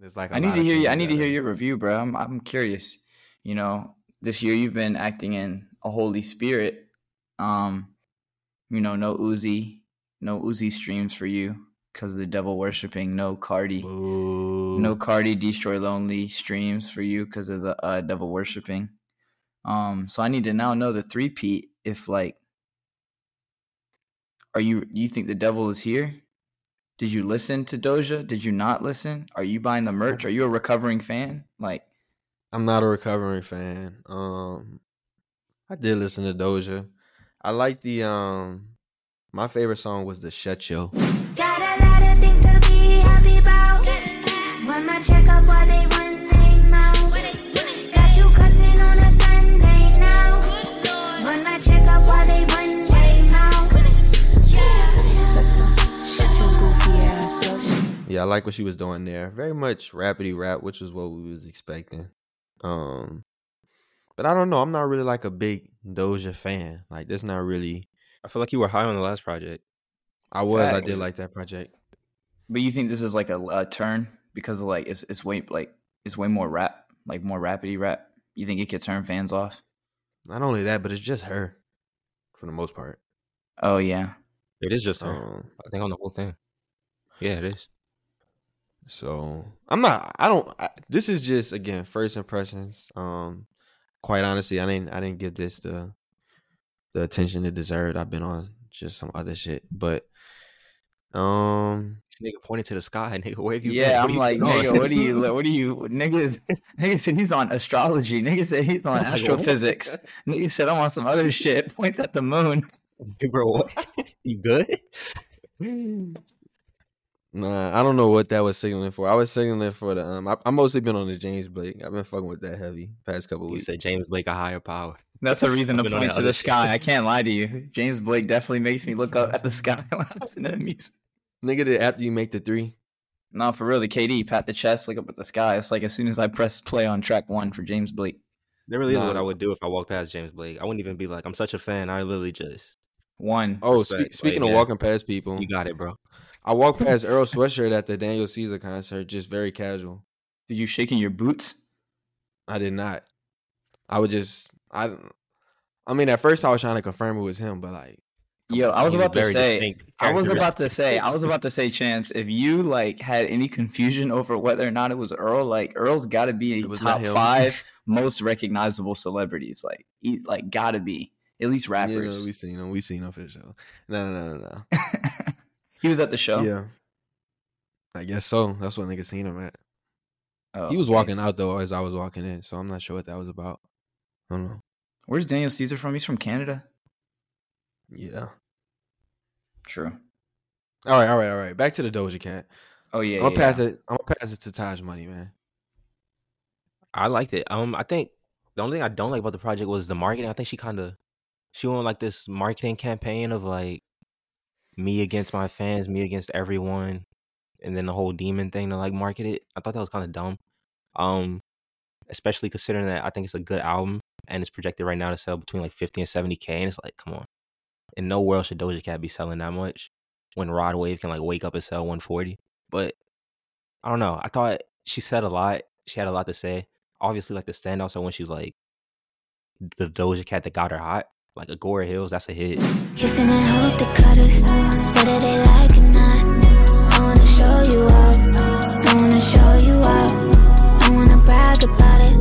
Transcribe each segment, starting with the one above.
There's like I need to hear you. I need to hear your review, bro. I'm I'm curious. You know, this year you've been acting in a Holy Spirit. Um, you know, no Uzi, no Uzi streams for you because of the devil worshiping. No Carti, no Carti Destroy Lonely streams for you because of the uh, devil worshiping. Um, so I need to now know the three Pete. If like, are you? Do you think the devil is here? Did you listen to Doja? Did you not listen? Are you buying the merch? Are you a recovering fan? Like, I'm not a recovering fan. Um, I did listen to Doja. I like the um. My favorite song was the Shutcho. Yeah, I like what she was doing there. Very much rapidy rap, which is what we was expecting. Um, but I don't know. I'm not really like a big Doja fan. Like, that's not really. I feel like you were high on the last project. I was. I did like that project. but you think this is like a, a turn because of like it's it's way like it's way more rap, like more rapidy rap. You think it could turn fans off? Not only that, but it's just her, for the most part. Oh yeah, It is just her. Um, I think on the whole thing. Yeah, it is. So I'm not. I don't. I, this is just again first impressions. Um, quite honestly, I didn't. I didn't give this the the attention it deserved. I've been on just some other shit, but um, Nigga pointed to the sky, nigga. Where have you been? yeah. What I'm are like, doing? nigga, what are you, what are you, niggas? Nigga said he's on astrology. Nigga said he's on I'm like, astrophysics. Nigga said I'm on some other shit. Points at the moon. Hey, bro, what? you good? Nah, I don't know what that was signaling for. I was signaling for the um. I, I mostly been on the James Blake. I've been fucking with that heavy past couple You weeks. said James Blake a higher power. That's a reason to I've been on point to the sky. I can't lie to you. James Blake definitely makes me look up at the sky when I listen to music. Nigga, did after you make the three. No, for real, the KD pat the chest, look up at the sky. It's like as soon as I press play on track one for James Blake. That really is what I would do if I walked past James Blake. I wouldn't even be like, I'm such a fan. I literally just, One. Oh, spe- speaking like, of yeah. walking past people, you got it, bro. I walked hmm. past Earl Sweatshirt at the Daniel Caesar concert, just very casual. Did you shaking your boots? I did not. I would just I I mean at first I was trying to confirm it was him, but like Yo, I was about to say. I was about to say. I was about to say, Chance. If you like had any confusion over whether or not it was Earl, like Earl's got to be a It was not top five most recognizable celebrities. Like, he, like got to be at least you know, rappers. we seen him, we seen him for sure. No, no, no, no, no. he was at the show. Yeah. I guess so. That's what nigga seen him at. Oh, he was walking out though as I was walking in, so I'm not sure what that was about. I don't know. Where's Daniel Caesar from? He's from Canada. Yeah. True. All right, all right, all right. Back to the Doja Cat. Oh yeah. I'm gonna yeah, pass yeah. it. I'm gonna pass it to Taj Money, man. I liked it. Um, I think the only thing I don't like about the project was the marketing. I think she kind of she went on, like this marketing campaign of like me against my fans, me against everyone, and then the whole demon thing to like market it. I thought that was kind of dumb. Um, especially considering that I think it's a good album and it's projected right now to sell between like 50 and 70k, and it's like, come on, in no world should Doja Cat be selling that much when Rod Wave can like wake up and sell 140. But I don't know. I thought she said a lot. She had a lot to say. Obviously, like the standouts are when she's like the Doja Cat that got her hot, like Agora Hills. That's a hit. Kissing and hope they cut us, whether they like or not. I wanna show you up, I wanna show you up. I wanna brag about it,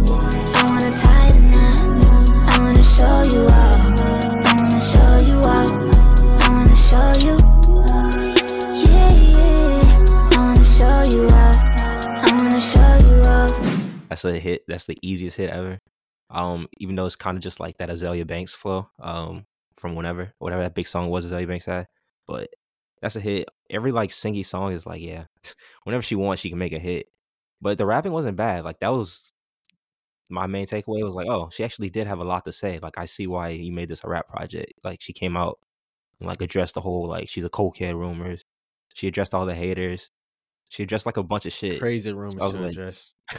I wanna tie the knot. I wanna show you up, I wanna show you up. I wanna show you, yeah, yeah. I wanna show you up, I wanna show you up. That's a hit. That's the easiest hit ever. Um, even though it's kind of just like that Azealia Banks flow, um, from whenever whatever that big song was Azealia Banks had, but that's a hit. Every like singy song is like, yeah, whenever she wants, she can make a hit. But the rapping wasn't bad. Like that was my main takeaway. Was like, oh, she actually did have a lot to say. Like I see why you made this a rap project. Like she came out and like addressed the whole like she's a cokehead rumors. She addressed all the haters. She dressed like a bunch of shit. Crazy rumors I was to like- address.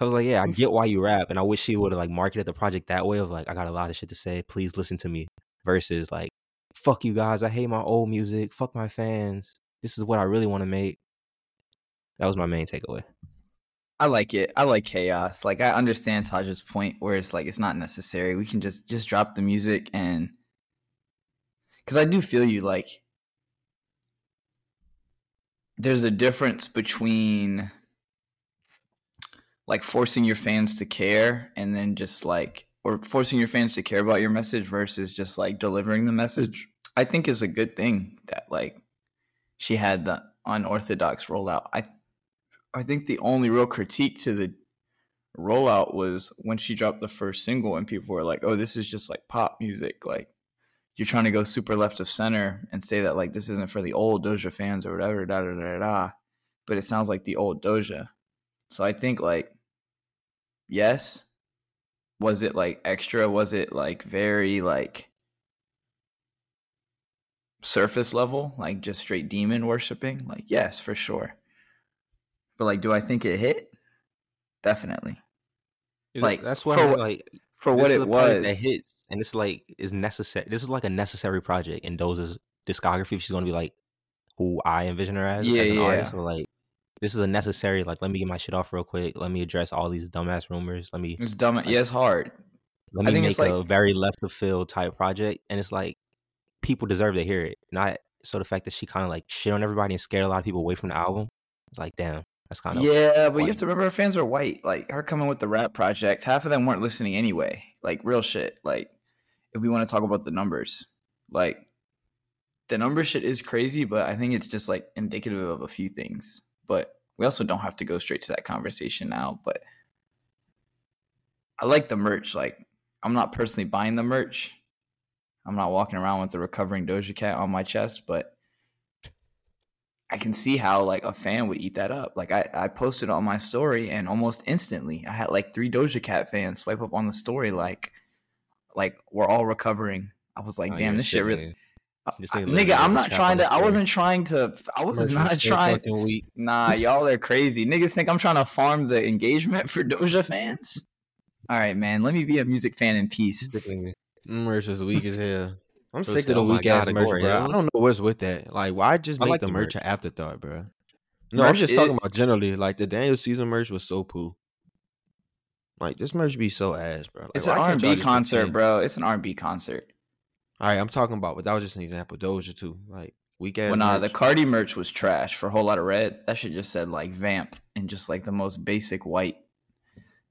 I was like, yeah, I get why you rap, and I wish she would have like marketed the project that way of like, I got a lot of shit to say. Please listen to me. Versus like, fuck you guys. I hate my old music. Fuck my fans. This is what I really want to make. That was my main takeaway. I like it. I like chaos. Like I understand Taj's point where it's like it's not necessary. We can just just drop the music and because I do feel you like there's a difference between like forcing your fans to care and then just like or forcing your fans to care about your message versus just like delivering the message. I think is a good thing that like she had the unorthodox rollout. I I think the only real critique to the rollout was when she dropped the first single and people were like, "Oh, this is just like pop music." Like you're trying to go super left of center and say that like this isn't for the old Doja fans or whatever, da da da da. But it sounds like the old Doja. So I think like yes, was it like extra? Was it like very like surface level, like just straight demon worshiping? Like yes, for sure. But like, do I think it hit? Definitely. Like, that's what for like For what it was. that hit, and it's like is necessary. This is like a necessary project in Doja's discography. If she's going to be like who I envision her as, Yeah, as an yeah. artist, or like this is a necessary. Like, let me get my shit off real quick. Let me address all these dumbass rumors. Let me It's dumb. Yeah, it's hard. let I me think make it's like- a very left of field type project, and it's like people deserve to hear it. Not so the fact that she kind of like shit on everybody and scared a lot of people away from the album. It's like, damn, that's kind of Yeah, but you have to remember her fans are white. Like her coming with the rap project, half of them weren't listening anyway. Like real shit. Like if we want to talk about the numbers, like the number shit is crazy, but I think it's just like indicative of a few things. But we also don't have to go straight to that conversation now. But I like the merch. Like I'm not personally buying the merch. I'm not walking around with the recovering Doja Cat on my chest, but I can see how like a fan would eat that up. Like I, I posted on my story and almost instantly I had like three Doja Cat fans swipe up on the story like like we're all recovering. I was like, Oh, damn, you're this shit really uh, uh, nigga. I- This I- nigga lives nigga, in I'm not trying on the to I wasn't trying to I was Merch not trying. Nah, y'all are crazy. Niggas think I'm trying to farm the engagement for Doja fans. All right, man. Let me be a music fan in peace. Mm, merch is weak as hell. I'm Bro sick said, of the "Oh weak ass God, merch, bro. yo." I don't know what's with that. Like, why just make like the the merch merch. an afterthought, bro? No, I'm just is- talking about generally. Like the Daniel Caesar merch was so poo. Like this merch be so ass, bro. Like, It's an can't R&B concert, bro. It's an R&B concert. All right, I'm talking about, but that was just an example. Doja too, like weak ass. Well, nah, the merch. Carti merch was trash for a whole lot of red. That shit just said like vamp and just like the most basic white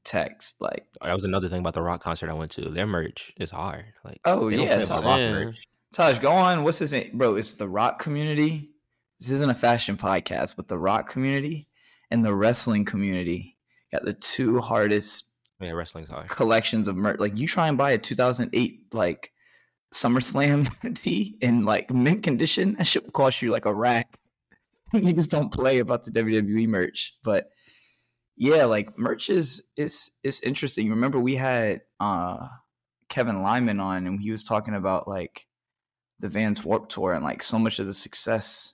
text. Like, That was another thing about the rock concert I went to. Their merch is hard. Like, Oh, yeah, play it's about rock Yeah. merch. Taj, go on. What's his name, bro? It's the rock community. This isn't a fashion podcast, but the rock community and the wrestling community got the two hardest Yeah, wrestling's hard. collections of merch. Like, you try and buy a 2008 like SummerSlam tee in like mint condition, that shit cost you like a rack. Niggas don't play about the WWE merch, but yeah, like merch is is is interesting. Remember, we had uh Kevin Lyman on, and he was talking about like the Vans Warped Tour and like so much of the success,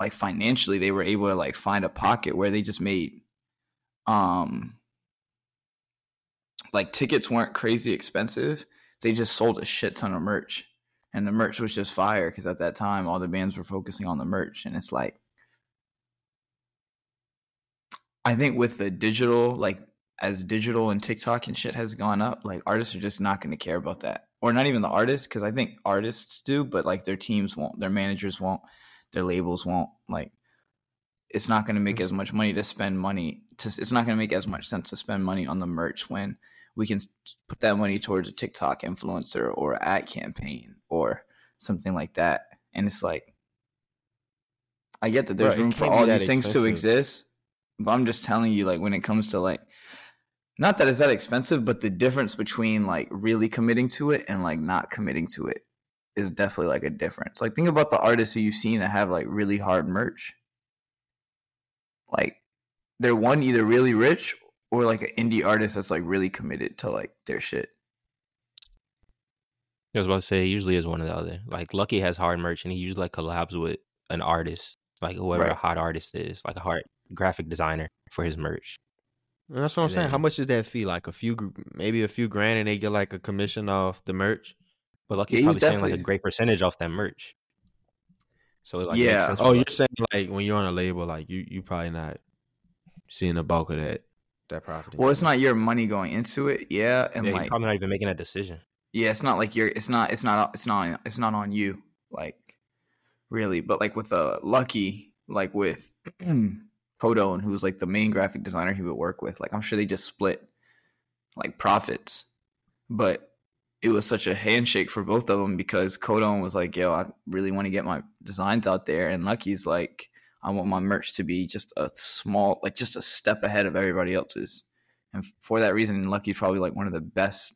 like financially, they were able to like find a pocket where they just made, um, like tickets weren't crazy expensive. They just sold a shit ton of merch, and the merch was just fire because at that time all the bands were focusing on the merch, and it's like, I think with the digital, like as digital and TikTok and shit has gone up, like artists are just not going to care about that, or not even the artists, because I think artists do, but like their teams won't, their managers won't, their labels won't. Like, it's not going to make as much money to spend money. To, it's not going to make as much sense to spend money on the merch when we can put that money towards a TikTok influencer or ad campaign or something like that. And it's like, I get that there's Bro, room for all these things to exist, but I'm just telling you, like, when it comes to like, not that it's that expensive, but the difference between like really committing to it and like not committing to it is definitely like a difference. Like, think about the artists who you've seen that have like really hard merch. Like, they're one either really rich or like an indie artist that's like really committed to like their shit. I was about to say, usually is one or the other. Like Lucki has hard merch, and he usually like collabs with an artist, like whoever a hot artist is, like a hard graphic designer for his merch. And that's what I'm And saying. How much is that fee? Like a few, maybe a few grand, and they get like a commission off the merch. But Lucki's Yeah, he's probably saying like a great percentage off that merch. So it like makes Yeah. sense Oh, you're like- saying like when you're on a label, like you you probably not seeing the bulk of that that profit. Well, it's not your money going into it, yeah, and Yeah, you're like probably not even making that decision. yeah, it's not like you're. It's not. It's not. It's not. It's not on you. Like really, but like with uh, Lucki, like with Kodon, who's like the main graphic designer he would work with. Like I'm sure they just split like profits, but it was such a handshake for both of them because Kodon was like, "Yo, I really want to get my designs out there," and Lucki's like, "I want my merch to be just a small, like just a step ahead of everybody else's." And for that reason, Lucki's probably like one of the best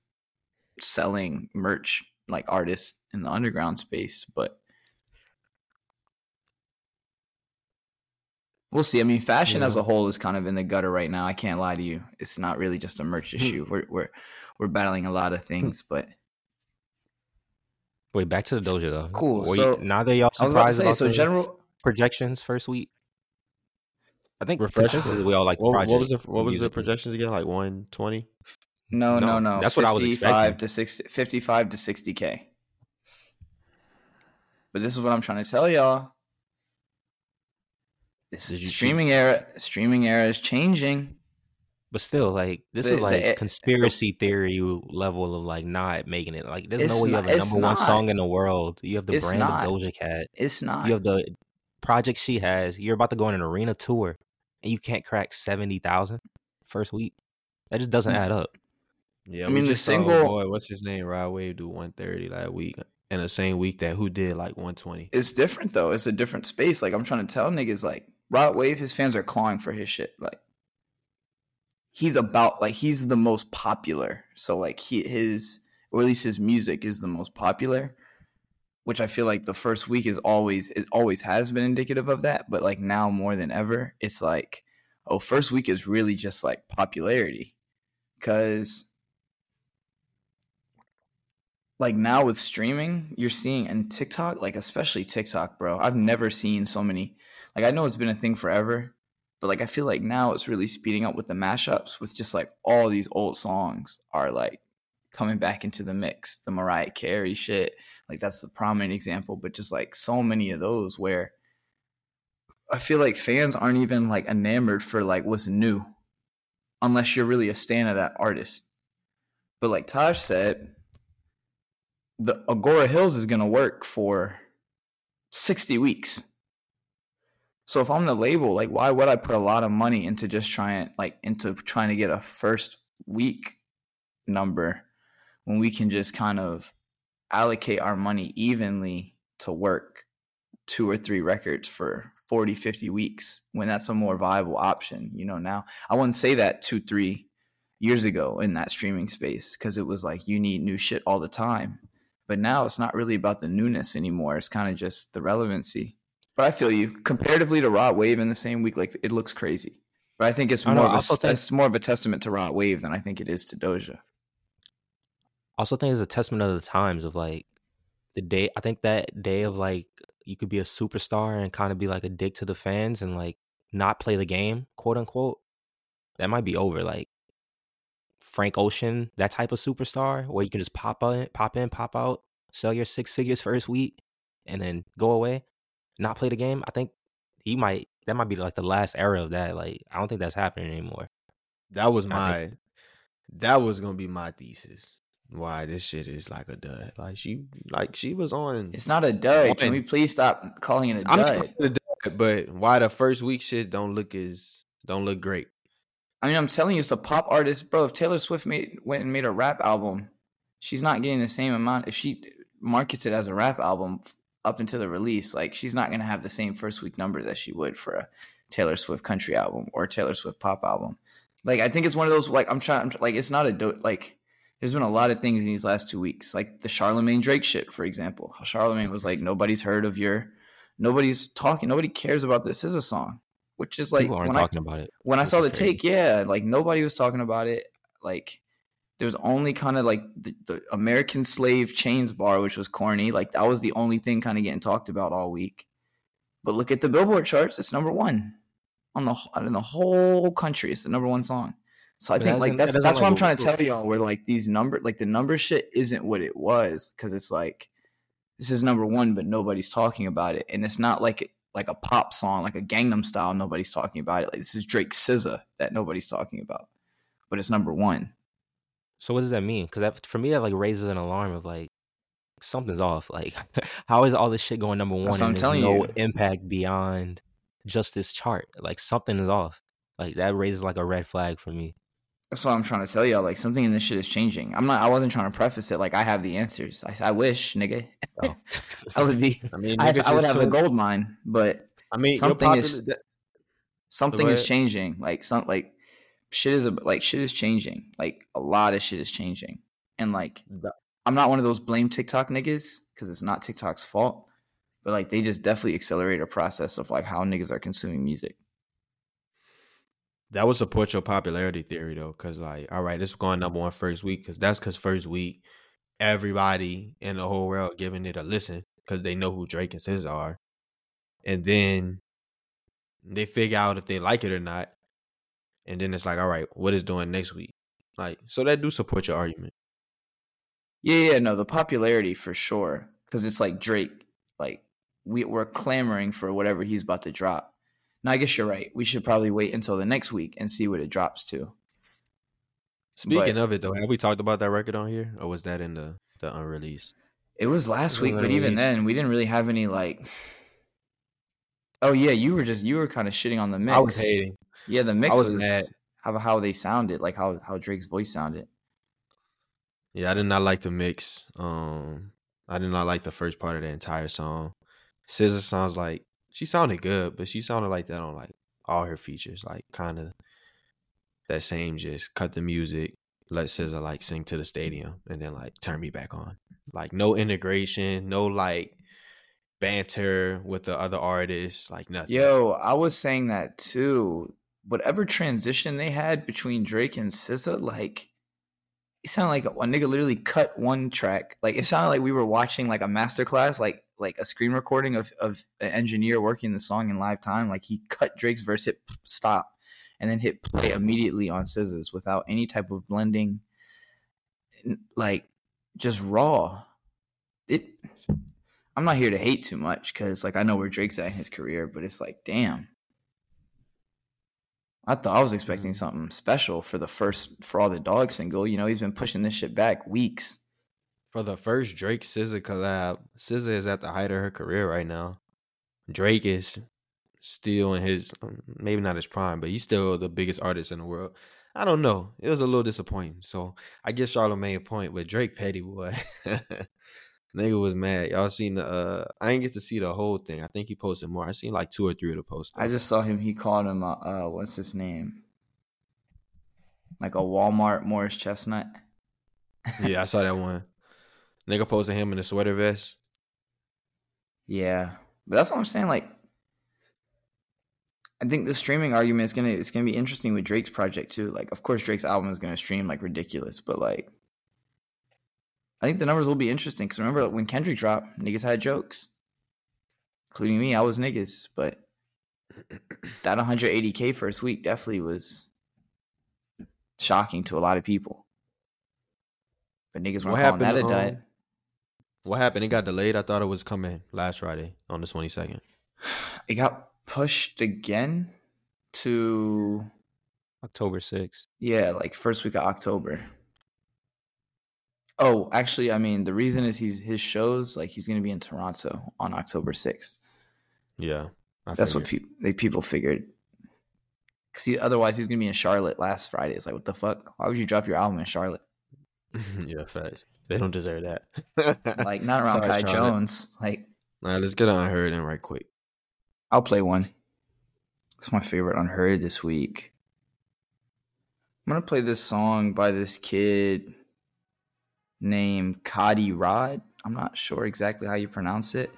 selling merch like artists in the underground space, but we'll see. I mean, fashion as a whole is kind of in the gutter right now. I can't lie to you. It's not really just a merch hmm. issue. We're we're we're battling a lot of hmm. things, but Wait, back to the doja though. Cool, Were you- so- now that y'all I was about to surprised say about so general projections first week. I think Refresh. we all like the What, what was the what was the projections again? Like one twenty. no, no, No, no. that's what I was 55 expecting. to 60 55 to 60k. But this is what I'm trying to tell y'all. This Did streaming era streaming era is changing. But still, like this The- is like the- conspiracy theory level of like not making it. Like there's no way you not- have a it's number one song in the world. You have the brand not. of Doja Cat. It's not. You have the project she has. You're about to go on an arena tour, and you can't crack seventy thousand first week. That just doesn't Mm. add up. Yeah, I mean, the just saw single- boy, what's his name? Rod Wave do one thirty that week, in the same week that who did like one twenty. it's different though. It's a different space. Like I'm trying to tell niggas like Rod Wave, his fans are clawing for his shit. Like he's about like he's the most popular. So like he his or at least his music is the most popular. Which I feel like the first week is always it always has been indicative of that. But like now more than ever, it's like, oh, first week is really just like popularity. Cause like now with streaming, you're seeing and TikTok, like especially TikTok, bro. I've never seen so many. Like I know it's been a thing forever, but like I feel like now it's really speeding up with the mashups with just like all these old songs are like coming back into the mix. The Mariah Carey shit, like that's the prominent example, but just like so many of those where I feel like fans aren't even like enamored for like what's new unless you're really a stan of that artist. But like Taj said, the Agora Hills is going to work for 60 weeks. So if I'm the label, like why would I put a lot of money into just trying like into trying to get a first week number when we can just kind of allocate our money evenly to work two or three records for 40 50 weeks when that's a more viable option you know now i wouldn't say that two three years ago in that streaming space because it was like you need new shit all the time. But now it's not really about the newness anymore it's kind of just the relevancy. But i feel you comparatively to rod wave in the same week like it looks crazy. But i think it's more know, of a, think- it's more of a testament to rod wave than i think it is to doja also think it's a testament of the times of like the day i think that day of like you could be a superstar and kind of be like a dick to the fans and like not play the game quote unquote that might be over like frank ocean that type of superstar where you can just pop in pop in pop out sell your six figures first week and then go away not play the game i think he might that might be like the last era of that like i don't think that's happening anymore That was my. That was gonna be my thesis. Why this shit is like a dud. Like she, like she was on. it's not a dud can we please stop calling it a dud a dud, but why the first week shit don't look as don't look great. I mean, I'm telling you, it's a pop artist, bro. If Taylor Swift made went and made a rap album, she's not getting the same amount. If she markets it as a rap album up until the release, like she's not gonna have the same first week numbers as she would for a Taylor Swift country album or Taylor Swift pop album. Like I think it's one of those like I'm trying, like it's not a do- like. There's been a lot of things in these last two weeks, like the Charlemagne Drake shit, for example. How Charlemagne was like, nobody's heard of your, nobody's talking, nobody cares about this is a song, which is like people aren't when I- talking about it when I saw the crazy. take, yeah, like nobody was talking about it. Like there was only kind of like the, the American Slave Chains bar, which was corny. Like that was the only thing kind of getting talked about all week. But look at the Billboard charts; it's number one on the in the whole country. It's the number one song. So I But think like that's that that's what I'm trying to tell y'all. Where like these number like the number shit isn't what it was because it's like this is number one, but nobody's talking about it, and it's not like like a pop song, like a Gangnam Style. Nobody's talking about it. Like this is Drake SZA that nobody's talking about, but it's number one. So what does that mean? Because that for me that like raises an alarm of like something's off. Like how is all this shit going number one That's I'm telling no you. impact beyond just this chart? Like something is off. Like that raises like a red flag for me. That's what I'm trying to tell y'all. Like something in this shit is changing. I'm not. I wasn't trying to preface it like I have the answers. I, I wish, nigga. Oh. I would be. I mean, I, I would have the gold mine, but I mean, something is- something is changing. Like some like shit is a, like shit is changing. Like a lot of shit is changing. And like I'm not one of those blame TikTok niggas because it's not TikTok's fault. But like they just definitely accelerate a process of like how niggas are consuming music. That would support your popularity theory though, because like, all right, this is going number one first week, because that's because first week, everybody in the whole world giving it a listen because they know who Drake and SZA are, and then they figure out if they like it or not, and then it's like, all right, what is doing next week? Like, so that do support your argument. Yeah, yeah, no, the popularity for sure. Because it's like Drake. Like we we're clamoring for whatever he's about to drop. Now I guess you're right. We should probably wait until the next week and see what it drops to. Speaking But- of it though, have we talked about that record on here, or was that in the the unreleased? It was last It week, but even then, we didn't really have any like. Oh yeah, you were just you were kind of shitting on the mix. I was hating. Yeah, the mix was was, mad. how how they sounded, like how how Drake's voice sounded. Yeah, I did not like the mix. Um, I did not like the first part of the entire song. SZA sounds like she sounded good, but she sounded like that on like all her features, like kind of that same just cut the music, let SZA like sing to the stadium, and then like turn me back on. Like no integration, no like banter with the other artists, like nothing. Yo, I was saying that too. Whatever transition they had between Drake and SZA, like it sounded like a nigga literally cut one track. Like it sounded like we were watching like a masterclass, like like a screen recording of of an engineer working the song in live time. Like he cut Drake's verse, hit stop, and then hit play immediately on SZA's without any type of blending. Like just raw. It. I'm not here to hate too much because like I know where Drake's at in his career, but it's like damn. I thought I was expecting something special for the first for all the dog single. You know, he's been pushing this shit back weeks. For the first Drake SZA collab, SZA is at the height of her career right now. Drake is still in his um, maybe not his prime, but he's still the biggest artist in the world. I don't know. It was a little disappointing. So I guess Charlemagne a point, but Drake petty boy. Nigga was mad. Y'all seen the uh I didn't get to see the whole thing. I think he posted more. I seen like two or three of the posts. I just saw him. He called him. Uh, uh what's his name? Like a Walmart Morris Chestnut. yeah, I saw that one. Nigga posted him in a sweater vest. Yeah, but that's what I'm saying. Like, I think the streaming argument is gonna it's gonna be interesting with Drake's project too. Like, of course, Drake's album is gonna stream like ridiculous, but like, I think the numbers will be interesting because remember when Kendrick dropped, niggas had jokes, including me. I was niggas, but that 180k first week definitely was shocking to a lot of people. But niggas weren't calling that a happened, dud. um, What happened? It got delayed. I thought it was coming last Friday on the twenty second. It got pushed again to October 6th. yeah, like first week of October. Oh, actually, I mean the reason is he's his shows like he's gonna be in Toronto on October sixth. Yeah, I That's what people they people figured. Cause he, otherwise he was gonna be in Charlotte last Friday. It's like what the fuck? Why would you drop your album in Charlotte? yeah, facts. They don't deserve that. Like not around Sorry, Kai Charlotte. Jones. Like All right, let's get on unheard and right quick. I'll play one. It's my favorite unheard this week. I'm gonna play this song by this kid named Cody Rod. I'm not sure exactly how you pronounce it.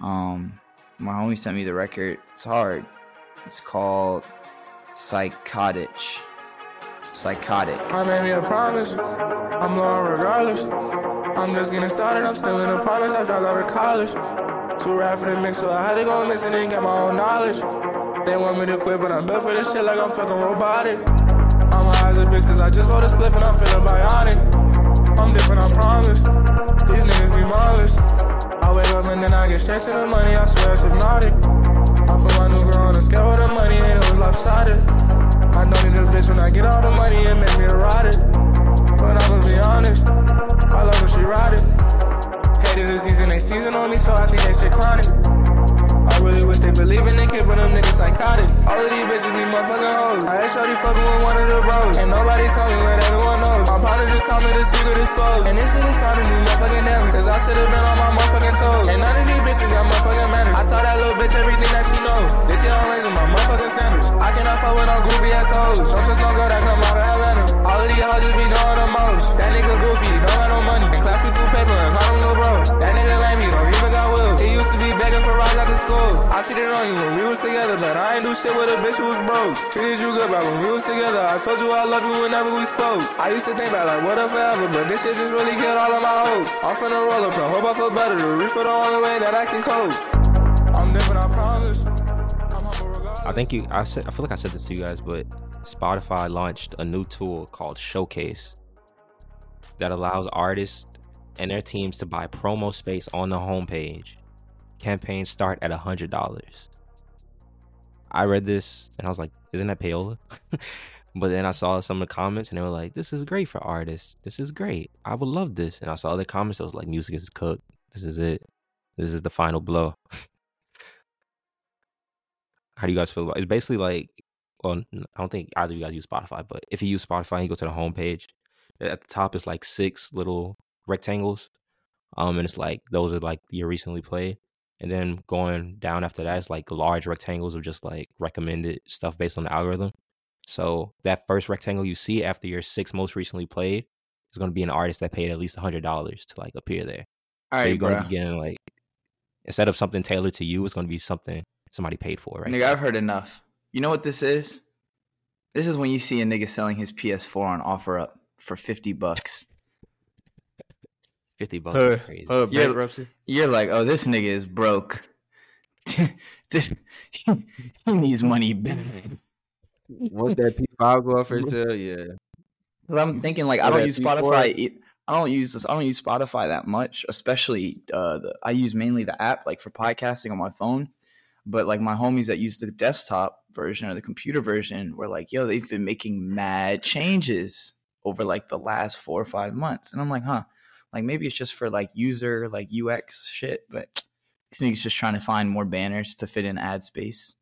Um, my homie sent me the record. It's hard. It's called Psychotic. Psychotic. I made me a promise. I'm loyal regardless. I'm just getting started. I'm still in the promise. I dropped out of college. Too rap for the mix, so I had to go missing and get my own knowledge. They want me to quit, but I'm built for this shit like I'm fucking robotic. I'm high as a bitch, cause I just rolled a spliff and I'm feeling bionic. Different, I promise. These niggas be marvelous. I wake up and then I get straight to the money, I swear it's hypnotic. I put my new girl on the scale with the money and it was lopsided. I don't need a bitch when I get all the money and make me erotic. But I'ma be honest, I love when she ride it. Hated the season, they season on me, so I think they shit chronic. I really wish they believe in they kid, but them niggas psychotic. All of these bitches be motherfucking hoes. I had shorty fucking with one of the bros. And nobody told me what everyone knows. My partner just called me the secret exposed. And this shit is starting to motherfucking damage. Cause I should've been on my motherfucking toes. And none of these bitches got motherfucking manners. I taught that little bitch everything that she knows. This shit lanes with my motherfucking standards. I cannot fuck with no goofy ass hoes. Don't trust no girl that come out of Atlanta. All of these hoes just be doing the most. That nigga goofy, don't got no money. And class me through paper and call him little bro. That nigga lame, he don't even got will. He used to be begging for rides after school. I cheated on you when we was together, but I ain't do shit with a bitch who was broke. Treated you good, but when we was together, I told you I love you whenever we spoke. I used to think about like what if forever, but this shit just really killed all of my hope. I'm finna roll up and hope I feel better. The reach for the only way that I can cope. I'm different, I promise. I think you. I said. I feel like I said this to you guys, but Spotify launched a new tool called Showcase that allows artists and their teams to buy promo space on the homepage. Campaigns start at hundred dollars. I read this and I was like, "Isn't that payola?" but then I saw some of the comments and they were like, "This is great for artists. This is great. I would love this." And I saw other comments that was like, "Music is cooked. This is it. This is the final blow." How do you guys feel about? It? It's basically like, well, I don't think either of you guys use Spotify, but if you use Spotify, you go to the homepage. At the top is like six little rectangles, um, and it's like those are like your recently played, and then going down after that is like large rectangles of just like recommended stuff based on the algorithm. So that first rectangle you see after your six most recently played is going to be an artist that paid at least hundred dollars to like appear there. All so right, you're going bro. to be getting like instead of something tailored to you, it's going to be something somebody paid for, right? Nigga, I've heard enough. You know what this is? This is when you see a nigga selling his PS4 on OfferUp for 50 bucks. Fifty bucks Her, is crazy. her Yeah. bankruptcy. You're like, oh, this nigga is broke. this he needs money back. Once that P5 go off first sale, yeah. Cause I'm thinking like I don't use P4. Spotify. I don't use this. I don't use Spotify that much, especially uh, the, I use mainly the app like for podcasting on my phone. But like my homies that use the desktop version or the computer version were like, "Yo, they've been making mad changes over like the last four or five months," and I'm like, "Huh." Like maybe it's just for like user like UX shit, but nigga's just trying to find more banners to fit in ad space.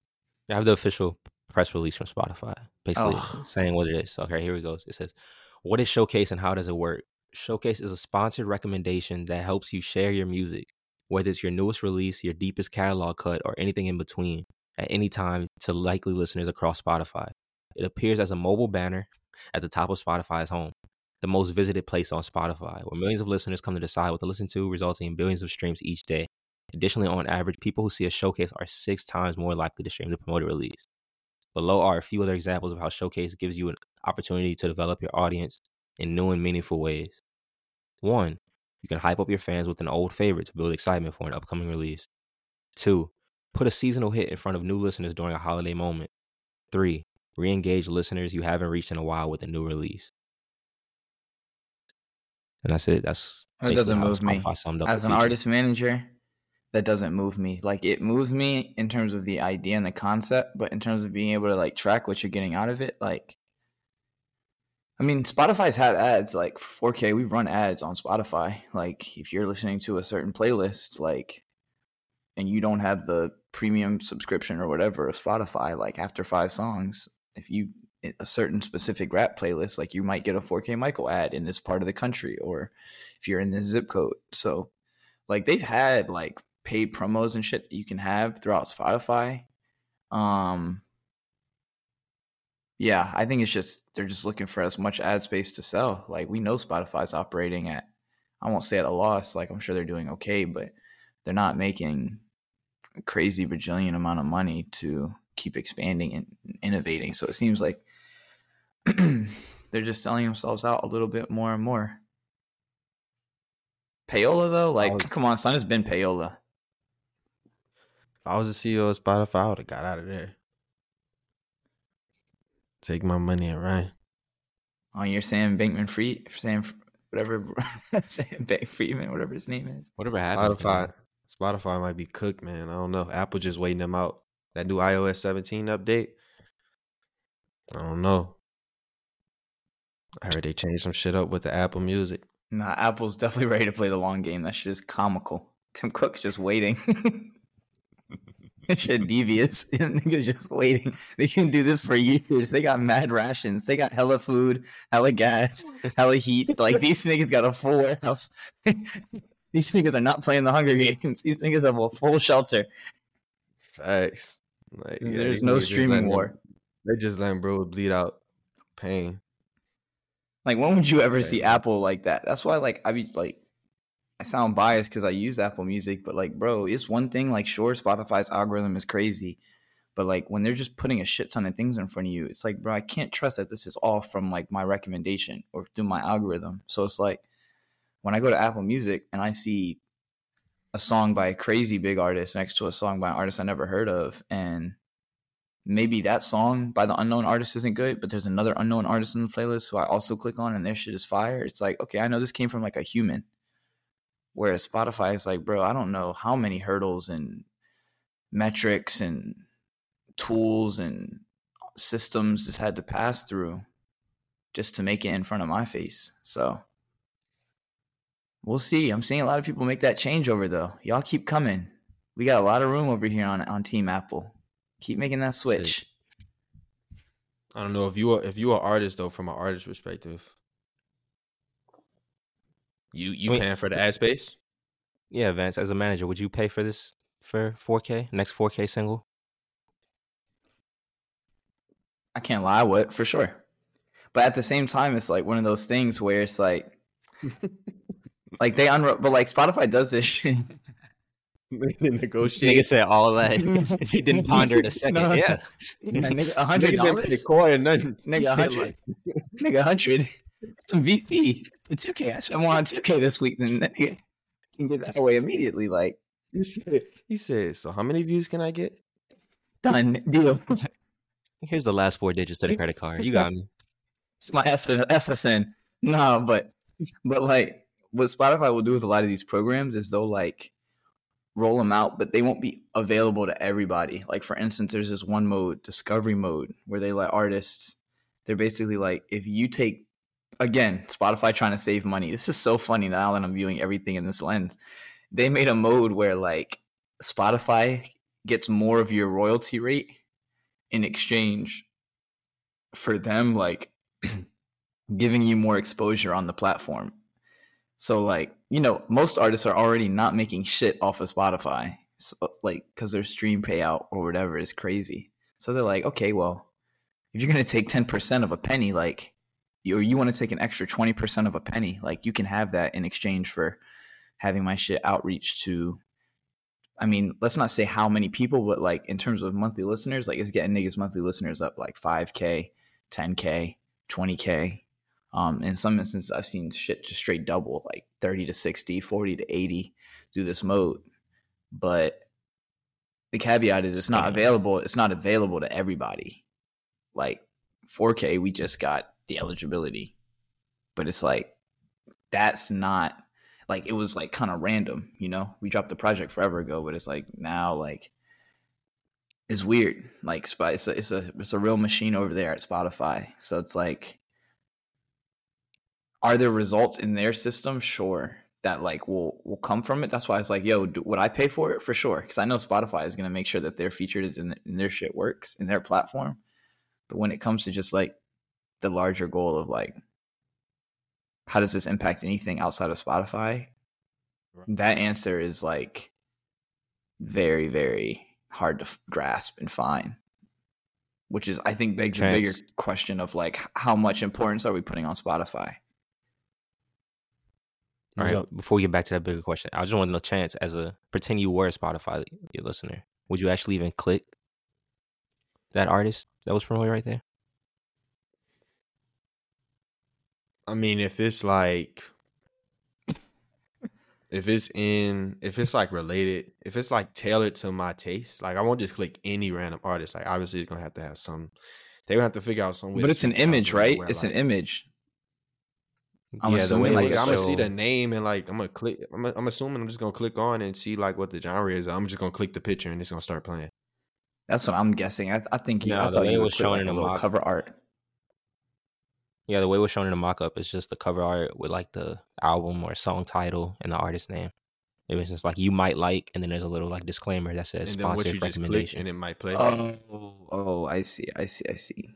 I have the official press release from Spotify, basically Ugh. saying what it is. Okay, here we go. It says, "What is Showcase and how does it work?" Showcase is a sponsored recommendation that helps you share your music, whether it's your newest release, your deepest catalog cut, or anything in between, at any time to likely listeners across Spotify. It appears as a mobile banner at the top of Spotify's home, the most visited place on Spotify, where millions of listeners come to decide what to listen to, resulting in billions of streams each day. Additionally, on average, people who see a showcase are six times more likely to stream the promoted release. Below are a few other examples of how Showcase gives you an opportunity to develop your audience in new and meaningful ways. One, you can hype up your fans with an old favorite to build excitement for an upcoming release. Two, put a seasonal hit in front of new listeners during a holiday moment. Three, re engage listeners you haven't reached in a while with a new release. And that's it. That's That basically doesn't how move me. Spotify summed up as an artist manager that doesn't move me like it moves me in terms of the idea and the concept but in terms of being able to like track what you're getting out of it like i mean spotify's had ads like for 4k we run ads on spotify like if you're listening to a certain playlist like and you don't have the premium subscription or whatever of spotify like after five songs if you a certain specific rap playlist like you might get a 4k michael ad in this part of the country or if you're in this zip code so like they've had like paid promos and shit that you can have throughout Spotify. Um yeah, I think it's just they're just looking for as much ad space to sell. Like we know Spotify's operating at I won't say at a loss, like I'm sure they're doing okay, but they're not making a crazy bajillion amount of money to keep expanding and innovating. So it seems like they're just selling themselves out a little bit more and more. Payola though, like was- come on, son, it's been payola. If I was the CEO of Spotify, I would have got out of there. Take my money and run. on your Sam Bankman Free Sam whatever Sam Bank Freeman, whatever his name is. Whatever happened. Spotify. Spotify might be cooked, man. I don't know. Apple just waiting them out. that new iOS 17 update. I don't know. I heard they changed some shit up with the Apple Music. Nah, Apple's definitely ready to play the long game. That shit is comical. Tim Cook's just waiting. that shit devious. Niggas just waiting. They can do this for years. They got mad rations. They got hella food, hella gas, hella heat. Like these niggas got a full warehouse. these niggas are not playing the Hunger Games. These niggas have a full shelter. Facts. Like, yeah, There's no streaming letting them- war. They just letting bro bleed out pain. Like when would you ever see Apple like that? That's why like I be like I sound biased because I use Apple Music, but like bro, it's one thing like sure Spotify's algorithm is crazy. But like when they're just putting a shit ton of things in front of you, it's like, bro, I can't trust that this is all from like my recommendation or through my algorithm. So it's like when I go to Apple Music and I see a song by a crazy big artist next to a song by an artist I never heard of, and maybe that song by the unknown artist isn't good, but there's another unknown artist in the playlist who I also click on and their shit is fire. It's like, okay, I know this came from like a human. Whereas Spotify is like, bro, I don't know how many hurdles and metrics and tools and systems this had to pass through just to make it in front of my face. So we'll see. I'm seeing a lot of people make that changeover though. Y'all keep coming. We got a lot of room over here on on Team Apple. Keep making that switch. I don't know if you are if you are artist though, from an artist perspective. You you Wait. paying for the ad space? Yeah, Vance, as a manager, would you pay for this for 4K next 4K single? I can't lie, I would for sure. But at the same time, it's like one of those things where it's like, like they unro- but like Spotify does this shit. negotiate. Nigga said all that. he didn't ponder it a second. No. Yeah. Yeah, nigga, a hundred Nigga didn't pay dollars, the nothing. nigga, a hundred, nigga, a hundred. Some VC, it's a two K. I spent more on two K this week than nigga can get that away immediately. Like He said, he said, so how many views can I get? done deal. Here's the last four digits to the credit card. You got me. It's my S- SSN. No, but but like what Spotify will do with a lot of these programs is they'll like roll them out, but they won't be available to everybody. Like for instance, there's this one mode, discovery mode, where they let artists. They're basically like, if you take again, Spotify trying to save money. This is so funny now that I'm viewing everything in this lens. They made a mode where like Spotify gets more of your royalty rate in exchange for them like giving you more exposure on the platform. So like, you know, most artists are already not making shit off of Spotify. So, like cuz their stream payout or whatever is crazy. So they're like, okay, well, if you're to take 10% of a penny like or you want to take an extra 20% of a penny, like you can have that in exchange for having my shit outreach to I mean, let's not say how many people, but like in terms of monthly listeners, like it's getting niggas monthly listeners up like 5k, 10k, 20k. Um, in some instances, I've seen shit just straight double, like 30 to 60, 40 to 80 through this mode. But the caveat is it's not available. It's not available to everybody. Like 4K, we just got the eligibility, but it's like that's not like it was like kind of random, you know. We dropped the project forever ago, but it's like now like it's weird. Like it's a, it's a it's a real machine over there at Spotify. So it's like, are there results in their system? Sure, that like will will come from it. That's why it's like, yo, do, would I pay for it for sure? Because I know Spotify is gonna make sure that their featured is in, the, in their shit works in their platform. But when it comes to just like the larger goal of like, how does this impact anything outside of Spotify? That answer is like very very hard to f- grasp and find which is i think begs a bigger question of like how much importance are we putting on spotify All right. Yep. Before we get back to that bigger question, I just want to know, Chance, as a pretend you were a Spotify listener, would you actually even click that artist that was promoted right there? I mean, if it's like, if it's in, if it's like related, if it's like tailored to my taste, like I won't just click any random artist. Like obviously, it's gonna have to have some. They're gonna have to figure out some. way but it's an image right where, it's an image I'm the assuming, way like, I'm gonna see the name and like I'm gonna click. I'm, I'm assuming I'm just gonna click on and see like what the genre is. I'm just gonna click the picture and it's gonna start playing. That's what I'm guessing. I, I think you. No, I the thought way you it would was shown like in a the little mock- cover art. Yeah, the way it was shown in the mock-up is just the cover art with like the album or song title and the artist name. It was just like you might like, and then there's a little like disclaimer that says and sponsored you just recommendation. and it might play. Oh, oh, I see, I see, I see.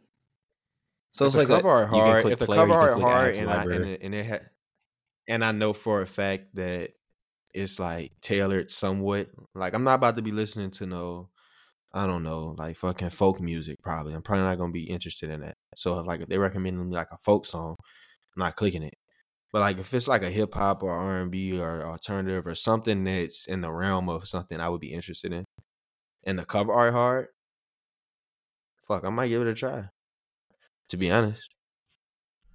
So if it's like cover a, art hard, if the cover art hard, and I, and it, and it ha- and I know for a fact that it's like tailored somewhat. Like I'm not about to be listening to no, I don't know, like fucking folk music. Probably I'm probably not gonna be interested in that. So if like if they recommend me like a folk song, I'm not clicking it. But like if it's like a hip hop or R and B or alternative or something that's in the realm of something I would be interested in, and the cover art hard, fuck, I might give it a try. To be honest,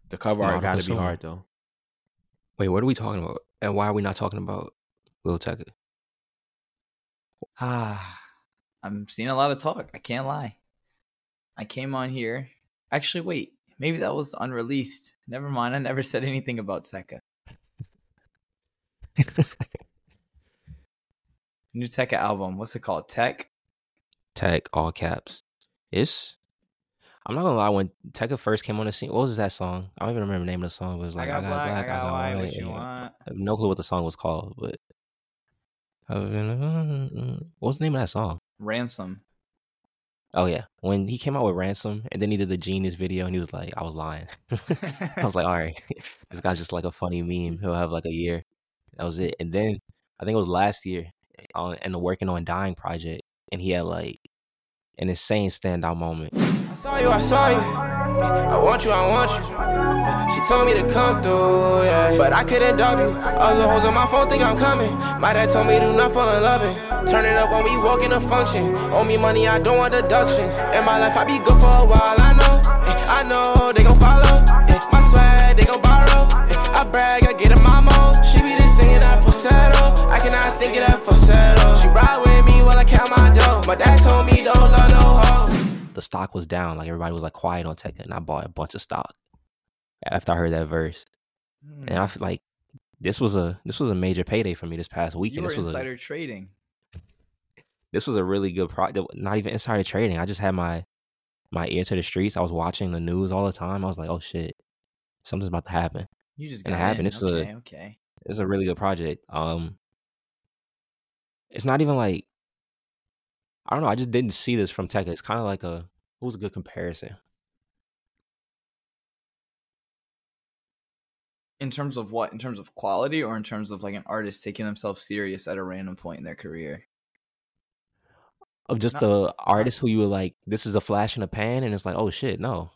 the cover art got to be assuming. hard though. Wait, what are we talking about? And why are we not talking about Lil Tecca? ah, I'm seeing a lot of talk. I can't lie. I came on here. Actually, wait. Maybe that was unreleased. Never mind. I never said anything about Tecca. New Tecca album. What's it called? Tech. Tech, all caps. It's. I'm not gonna lie. When Tecca first came on the scene, what was that song? I don't even remember the name of the song. It was like I got black. I got white. What you want? I have no clue what the song was called, but I've what was the name of that song? Ransom. Oh yeah, when he came out with Ransom, and then he did the Genius video, and he was like, "I was lying." I was like, "All right, this guy's just like a funny meme. He'll have like a year." That was it. And then I think it was last year on and the working on Dying project, and he had like an insane standout moment. I saw you, I saw you. I want you, I want you. She told me to come through, yeah. But I couldn't dub you. Other hoes on my phone think I'm coming. My dad told me do not fall in loving. Turn it up when we walk in a function. Owe me money, I don't want deductions. In my life, I be good for a while, I know. I know they gon' follow. My swag, they gon' borrow. I brag, I get a mode. She be the singing that falsetto. I cannot think of that falsetto. She ride with me while I count my dough. My dad told me don't love no hoe. The stock was down, like everybody was like quiet on Tecca, and I bought a bunch of stock after I heard that verse. And I feel like this was a this was a major payday for me this past you weekend. were This was a insider trading. this was a really good project. Not even insider trading. I just had my my ear to the streets. I was watching the news all the time. I was like, oh shit, something's about to happen. You just And it got happened. It's a- okay, okay. It's a really good project. Um, it's not even like I don't know. I just didn't see this from Tecca. It's kind of like a what was a good comparison. In terms of what? In terms of quality, or in terms of like an artist taking themselves serious at a random point in their career? Of just Not- the artist who you were like, this is a flash in a pan, and it's like, oh shit, no,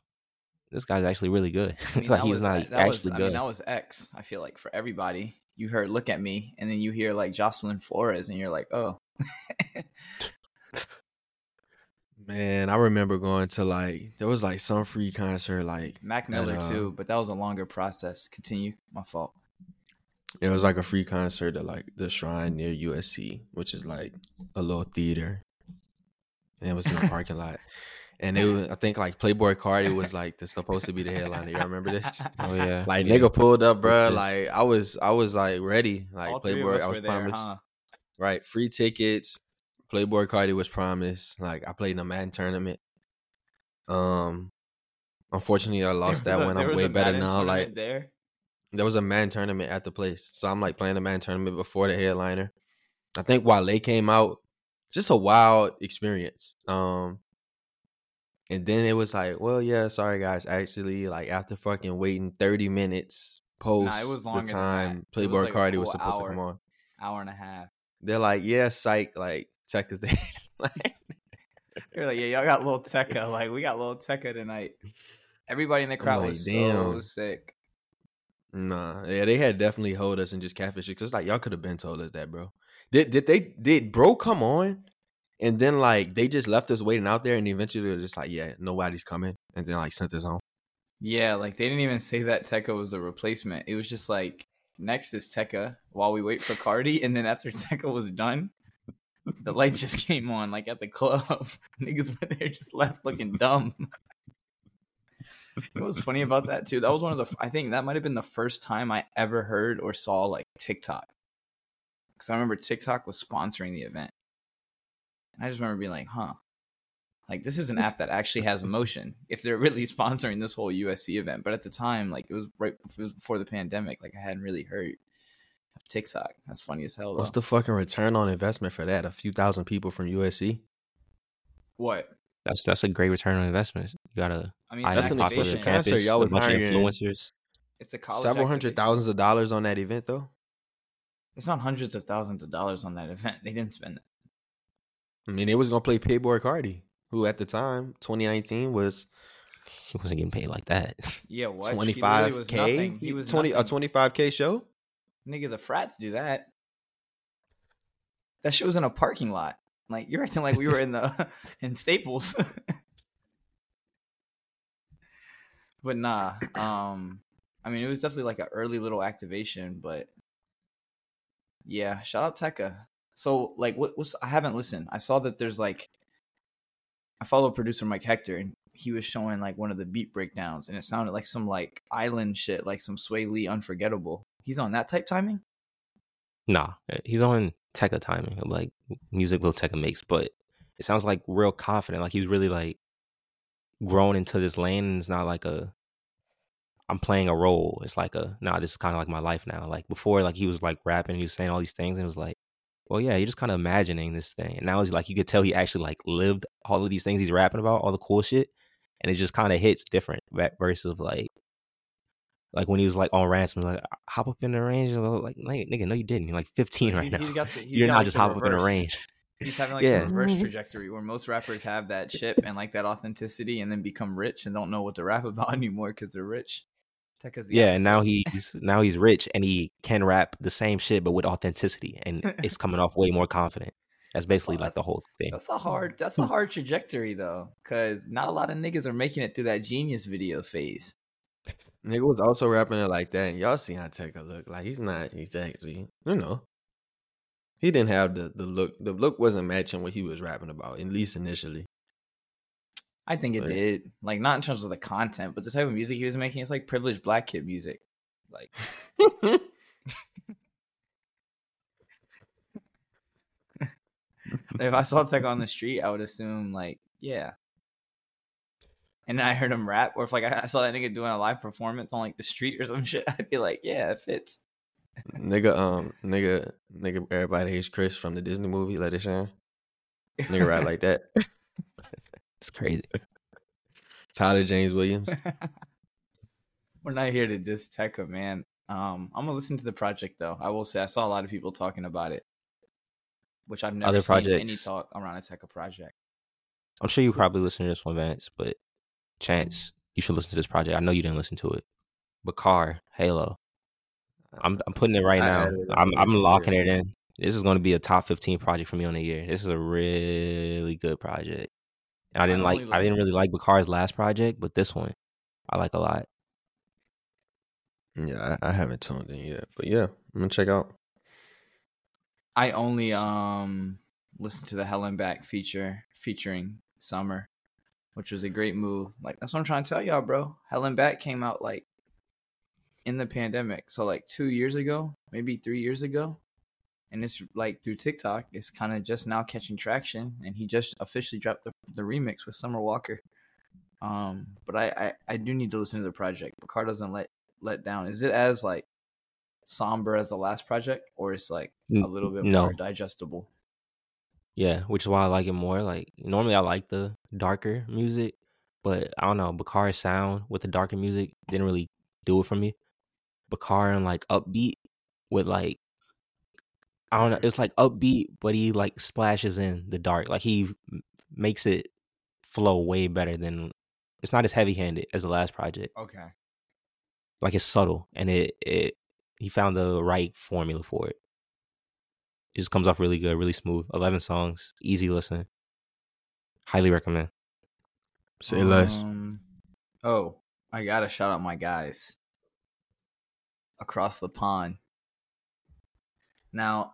this guy's actually really good. I mean, like he's was, not that was, actually I good. mean, that was X. I feel like for everybody, you heard "Look at Me," and then you hear like Jocelyn Flores, and you're like, "Oh, Man, I remember going to like there was like some free concert like Mac Miller uh, too." But that was a longer process. Continue. My fault. it was like a free concert at like the Shrine near USC, which is like a little theater, and it was in a parking lot. And it was I think like Playboi Carti was like the supposed to be the headliner. Y'all remember this? oh yeah, Like yeah. nigga pulled up, bruh. Yes. Like I was I was like ready. Like All three of Playboi, us I were was there, promised. huh? Right, free tickets. Playboi Carti was promised. Like I played in a Madden tournament. Um, unfortunately, I lost that a- one. I'm way better Madden now. Like there. there was a Madden tournament at the place, so I'm like playing the Madden tournament before the headliner. I think Wale came out. Just a wild experience. Um, and then it was like, well, yeah, sorry guys. Actually, like after fucking waiting 30 minutes post was the longer than time was Playboi like Carti was supposed hour. to come on. Hour and a half. They're like, yeah, psych. Like this day. like, They're like, "Yeah, y'all got little Tecca. Like, we got little Tecca tonight." Everybody in the crowd like, was so damn. sick. Nah, yeah, they had definitely hold us and just catfish it. Cause it's like y'all could have been told us that, bro. Did did they did bro come on, and then like they just left us waiting out there, and eventually they're just like, yeah, nobody's coming, and then like sent us home. Yeah, like they didn't even say that Tecca was a replacement. It was just like next is Tecca while we wait for Carti, and then after Tecca was done, the lights just came on like at the club. Niggas were there just left looking dumb. What was funny about that too? That was one of the. I think that might have been the first time I ever heard or saw like TikTok, because I remember TikTok was sponsoring the event, and I just remember being like, "Huh, Like this is an app that actually has motion. If they're really sponsoring this whole USC event, but at the time, like it was right it was before the pandemic, like I hadn't really heard of TikTok. That's funny as hell. Though. What's the fucking return on investment for that? A few thousand people from USC. what? That's that's a great return on investment. You gotta I mean, eye it's That's an an on of the expensive activation. concert. campus, Y'all a bunch of influencers. It's a college. Several hundred activation. thousands of dollars on that event though. It's not hundreds of thousands of dollars on that event. They didn't spend it. I mean, they was gonna play Playboi Carti, who at the time, 2019, was He wasn't getting paid like that. Yeah, what? He twenty literally five was k. He was twenty a twenty five k show. Nigga, the frats do that. That shit was in a parking lot. Like you're acting like we were in the in Staples. but nah. Um I mean it was definitely like an early little activation, but yeah, shout out Tecca. So like what was I haven't listened. I saw that there's like I follow producer Mike Hector and he was showing like one of the beat breakdowns and it sounded like some like island shit, like some Swae Lee unforgettable. He's on that type timing? Nah, uh, he's on Tecca timing, like music Lil Tecca makes, but it sounds like real confident. Like he's really like grown into this lane and it's not like a I'm playing a role. It's like a nah, this is kind of like my life now. Like before, like he was like rapping, he was saying all these things, and it was like, well, yeah, you're just kind of imagining this thing. And now it's like you could tell he actually like lived all of these things he's rapping about, all the cool shit, and it just kind of hits different versus like like when he was like on ransom, like hop up in the range, like like, nigga, no, you didn't. You're like 15 right He's- now. he's the- You're not like, just hop up in the range. He's having like Yeah. the reverse trajectory where most rappers have that chip and like that authenticity and then become rich and don't know what to rap about anymore because they're rich. The Yeah, and now he's now he's rich and he can rap the same shit but with authenticity, and it's coming off way more confident. That's basically like the whole thing. That's a hard that's a hmm. hard trajectory though. Cause not a lot of niggas are making it through that genius video phase. Nigga was also rapping it like that. And y'all see how Tecca look. Like he's not exactly, you know. He didn't have the the look. The look wasn't matching what he was rapping about, at least initially. I think it Like- did. Like not in terms of the content, but the type of music he was making, it's like privileged black kid music. Like if I saw Tech on the street, I would assume like, yeah. And I heard him rap, or if like I I saw that nigga doing a live performance on like the street or some shit, I'd be like, yeah, it fits. nigga, um, nigga, nigga, everybody hates Chris from the Disney movie. Let it shine. Nigga rap like that. It's crazy. Tyler James Williams. We're not here to diss Tecca, man. Um, I'm gonna listen to the project though. I will say I saw a lot of people talking about it, which I've never Other seen any talk around a Tecca project. I'm sure you probably listen to this one, Vance, but chance you should listen to this project. I know you didn't listen to it. Bakar, Halo. I'm I'm putting it right I now. I'm I I'm locking it. it in. This is going to be a top 15 project for me on the year. This is a really good project. And I I didn't like only I didn't really like Bakar's last project, but this one I like a lot. Yeah, I, I haven't tuned in yet, but yeah, I'm gonna check out. I only um listened to the Hell N Back feature featuring Summer, which was a great move. Like that's what I'm trying to tell y'all, bro. Hell N Back came out like in the pandemic, so like two years ago, maybe three years ago, and it's like through TikTok, it's kind of just now catching traction. And he just officially dropped the, the remix with Summer Walker. Um, but I, I I do need to listen to the project. Bakar doesn't let let down. Is it as like somber as the last project, or it's like a little bit no. more digestible? Yeah, which is why I like it more. Like normally I like the darker music, but I don't know, Bakar's sound with the darker music didn't really do it for me. Bakar and like upbeat with like I don't know, it's like upbeat, but he like splashes in the dark. Like he makes it flow way better than it's not as heavy handed as the last project. Okay. Like it's subtle and it it he found the right formula for it. It just comes off really good, really smooth. Eleven songs, easy listen. Highly recommend. Say less. Um, oh, I gotta shout out my guys across the pond. Now,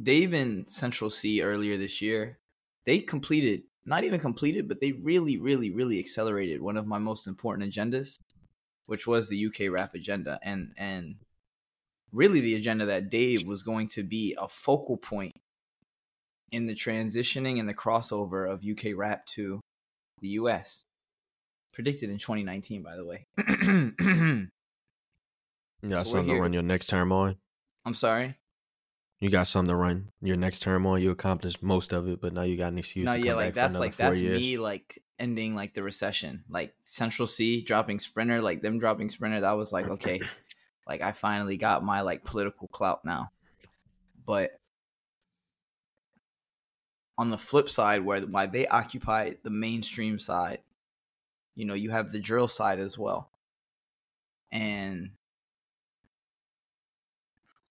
Dave and Central Cee earlier this year, they completed, not even completed, but they really, really, really accelerated one of my most important agendas, which was the UK rap agenda. And and really the agenda that Dave was going to be a focal point in the transitioning and the crossover of UK rap to the U.S. Predicted in 2019, by the way. You got So something to run your next term on. I'm sorry. You got something to run your next term on. You accomplished most of it, but now you got an excuse. No, to yeah, like that's like that's years. me like ending like the recession. Like Central Cee dropping Sprinter, like them dropping Sprinter. That was like okay, like I finally got my like political clout now. But on the flip side, where why they occupy the mainstream side, you know, you have the drill side as well, and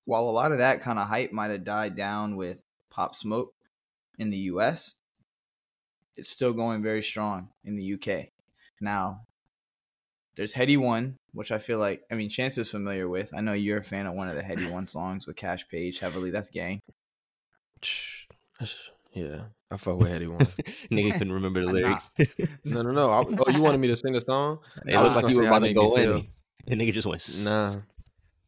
while a lot of that kind of hype might have died down with Pop Smoke in the US, it's still going very strong in the UK. Now, there's Headie One, which I feel like, I mean, Chance is familiar with. I know you're a fan of one of the Headie One songs with Cash Page heavily. That's gang. Yeah, I fuck with Headie One. Nigga couldn't remember the lyrics. no, no, no. I, oh, you wanted me to sing a song? It I was looked like you were about to go in. feel. And nigga just went. Nah,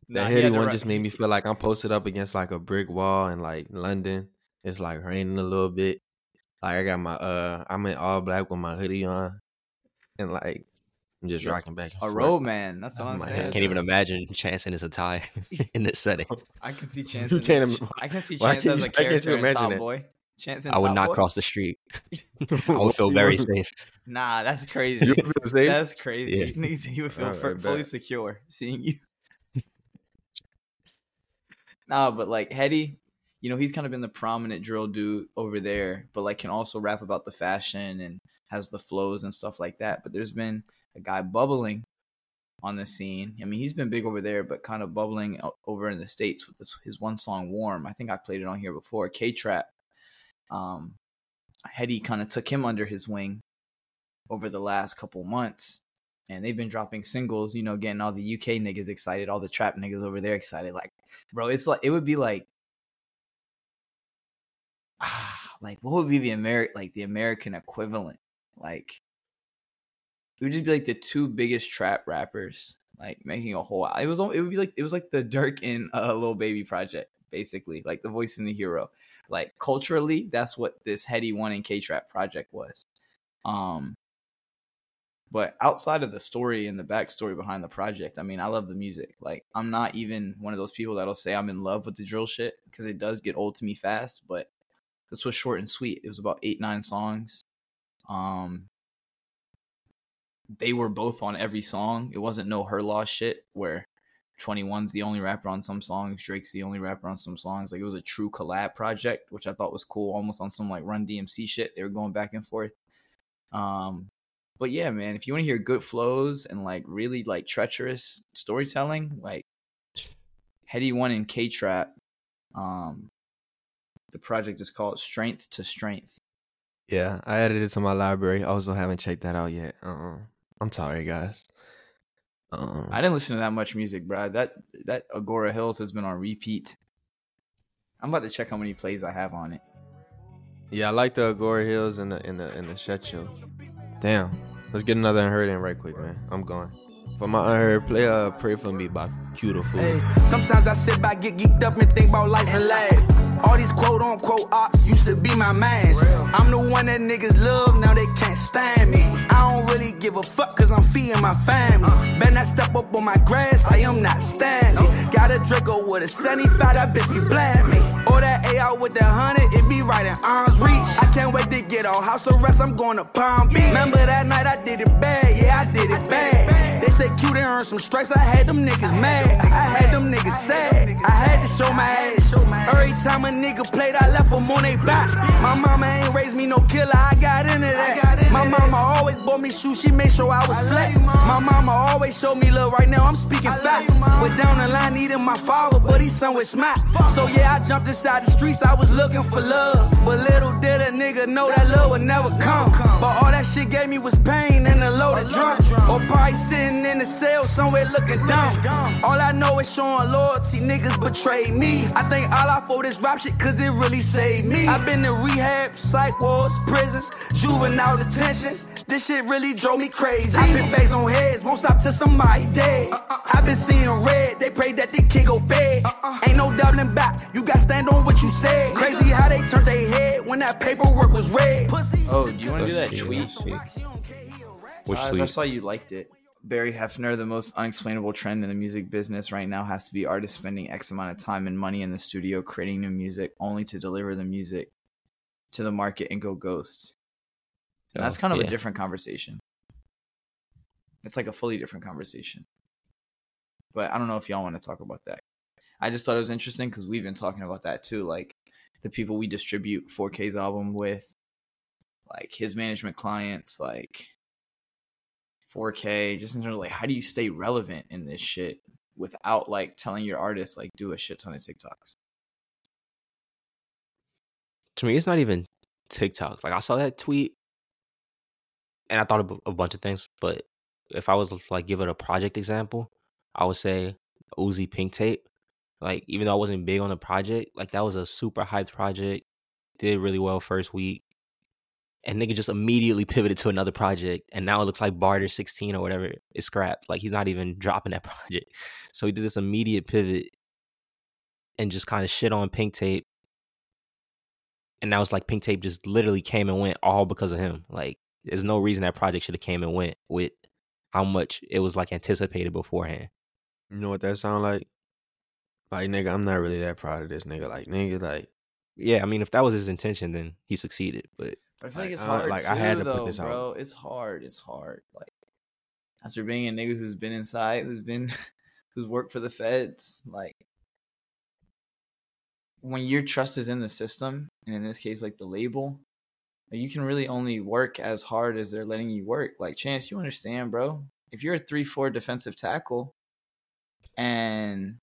Nah, that he Headie One ri- just made me feel like I'm posted up against like a brick wall in like London. It's like raining a little bit. Like I got my uh, I'm in all black with my hoodie on, and like I'm just You're rocking back and A forth. road man. That's all I'm saying. head. Can't even imagine Chance in his attire in this setting. I can see Chance. You can't im- I can see Chance can't as a character you in imagine Top it? Boy. Chance in I would Top not Boy? cross the street. I would feel very safe. Nah, that's crazy. You feel safe? That's crazy. Yeah. Nigga you would feel Alright, fu- fully secure seeing you. nah, but like Headie, you know, he's kind of been the prominent drill dude over there, but like can also rap about the fashion and has the flows and stuff like that. But there's been a guy bubbling on the scene. I mean, he's been big over there, but kind of bubbling over in the states with this his one song "Warm." I think I played it on here before. K Trap. Um, Headie kind of took him under his wing over the last couple months. And they've been dropping singles, you know, getting all the UK niggas excited, all the trap niggas over there excited. Like, bro, it's like it would be like ah, like what would be the Ameri- like the American equivalent? Like it would just be like the two biggest trap rappers like making a whole it was it would be like it was like the Durk and uh, little Baby project basically like the voice and the hero like culturally that's what this Headie One and K Trap project was um but outside of the story and the backstory behind the project, I mean, I love the music. Like, I'm not even one of those people that'll say I'm in love with the drill shit because it does get old to me fast. But this was short and sweet. It was about eight, nine songs. Um, they were both on every song. It wasn't no her loss shit where 21's the only rapper on some songs, Drake's the only rapper on some songs. Like, it was a true collab project, which I thought was cool, almost on some like Run DMC shit. They were going back and forth. Um, but yeah, man, if you want to hear good flows and like really like treacherous storytelling, like Headie One and K Trap, um, the project is called Strength to Strength. Yeah, I added it to my library. Also haven't checked that out yet. Uh-uh. I'm sorry, guys. Um, I didn't listen to that much music, bro. That that Agora Hills has been on repeat. I'm about to check how many plays I have on it. yeah, I like the Agora Hills and the and the and the Shutcho. Damn, let's get another unheard in right quick, man. I'm going. For my unheard, play uh, "Pray for Me" by Beautiful. Hey, sometimes I sit back, get geeked up, and think about life and laugh. All these quote unquote ops used to be my mans. I'm the one that niggas love, now they can't stand me. I don't really give a fuck, cause I'm feeding my family. Uh. Better not step up on my grass, I am not standing. Got a Draco with a 75, that bitch be bland me. Or that AR with the 100, it be right in arm's reach. I can't wait to get on house arrest, I'm going to Palm Beach. Remember that night I did it bad, yeah, I did it bad. They said Q done earned some strikes, I had them niggas mad. I had them niggas sad. I had to show my ass. Every time a nigga played, I left them on they back. My mama ain't raised me no killer, I got into that. My mama always bought me shoes, she made sure I was flat. My mama always showed me love, right now I'm speaking facts. But down the line, needing my father, but he's somewhere smack. So yeah, I jumped inside the streets, I was looking for love. But little did a nigga know that love would never come. But all that shit gave me was pain and a loaded drum. Or probably sitting in the cell somewhere looking dumb. All I know is showing loyalty, niggas betrayed me. I think all I for this rap shit, cause it really saved me. I've been in rehab, psych wards, prisons, juvenile detention. This shit really drove me crazy. I been bags on heads, won't stop till somebody dead. i been seeing red, they pray that the kid go fed. Ain't no doubling back, you got to stand on what what you said. Crazy how they turned their head when that paperwork was read. Pussy. Oh, do you want to do that Let's tweet? let's. Which Uh, I saw you liked it. Barry Hefner, the most unexplainable trend in the music business right now has to be artists spending X amount of time and money in the studio creating new music only to deliver the music to the market and go ghost. And that's Oh, kind of a different conversation. It's like a fully different conversation. But I don't know if y'all want to talk about that. I just thought it was interesting because we've been talking about that too. Like the people we distribute 4K's album with, like his management clients, like 4K, just in terms of like how do you stay relevant in this shit without like telling your artist like do a shit ton of TikToks. to me, it's not even TikToks. Like I saw that tweet, and I thought of a bunch of things. But if I was like give it a project example, I would say Uzi Pink Tape. Like even though I wasn't big on the project, like that was a super hyped project. Did really well first week, and nigga just immediately pivoted to another project, and now it looks like Barter 16 or whatever is scrapped. Like he's not even dropping that project. So he did this immediate pivot and just kind of shit on Pink Tape and now it's like Pink Tape just literally came and went all because of him. Like, there's no reason that project should have came and went with how much it was like anticipated beforehand. You know what that sound like? Like nigga, I'm not really that proud of this nigga. Like nigga, like Yeah, I mean, if that was his intention, then he succeeded. But I feel Like, like it's I- hard. like, too, I had to put though, this out. bro. It's hard. It's hard. Like after being a nigga who's been inside, who's been, who's worked for the feds, like when your trust is in the system, and in this case, like the label, like, you can really only work as hard as they're letting you work. Like Chance, you understand, bro? If you're a three-four defensive tackle, and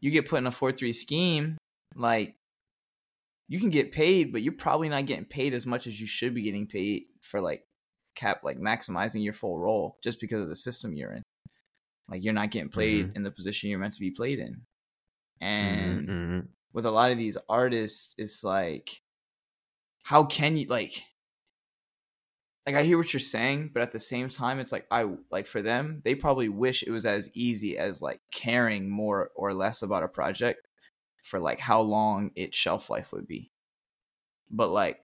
you get put in a four-three scheme, like you can get paid, but you're probably not getting paid as much as you should be getting paid for like cap like maximizing your full role just because of the system you're in. Like you're not getting played in the position you're meant to be played in. And mhm, mhm. with a lot of these artists, it's like how can you like like I hear what you're saying, but at the same time it's like I like for them, they probably wish it was as easy as like caring more or less about a project for like how long its shelf life would be. But like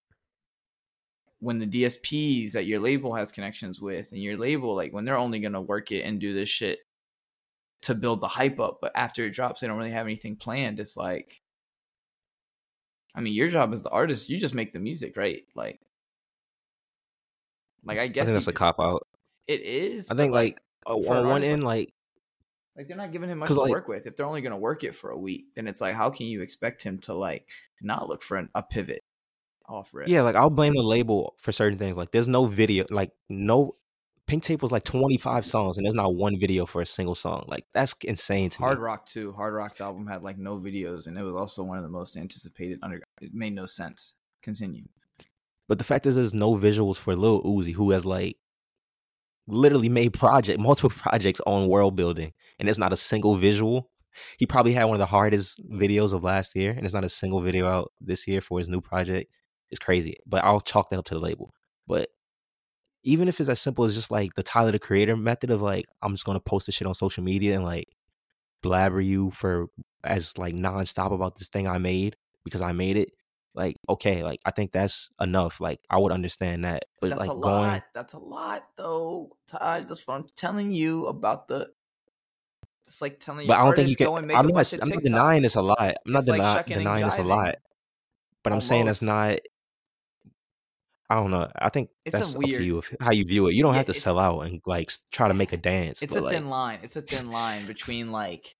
when the DSPs that your label has connections with and your label like when they're only going to work it and do this shit to build the hype up, but after it drops they don't really have anything planned. It's like I mean, your job as the artist, you just make the music, right? Like like I I guess think that's a cop out. it is. I think like for on one end, like like they're not giving him much to like- work with. If they're only going to work it for a week, then it's like, how can you expect him to like not look for an, a pivot off rip? yeah, like I'll blame the label for certain things. Like there's no video, like no Pink Tape was like 25 songs, and there's not one video for a single song. Like that's insane to Hard me. Rock too. Hard Rock's album had like no videos, and it was also one of the most anticipated. Under it made no sense. Continue. But the fact is, there's no visuals for Lil Uzi, who has like literally made project multiple projects on world building, and there's not a single visual. He probably had one of the hardest videos of last year, and there's not a single video out this year for his new project. It's crazy, but I'll chalk that up to the label. But even if it's as simple as just like the Tyler the Creator method of like, I'm just gonna post this shit on social media and like blabber you for as like nonstop about this thing I made because I made it. Like, okay, like I think that's enough. Like I would understand that. But That's like a going lot. That's a lot, though. Todd, that's what I'm telling you about the. It's like telling. But I don't think you can. Go and make I'm not. I'm not denying it's a lot. I'm not It's like deni- shucking denying it's a lot. But I'm saying that's Almost. not. I don't know. I think It's a that's up to you if, how you view it. You don't Yeah, have to sell out and like try to make a dance. It's a like, thin line. It's a thin line between like,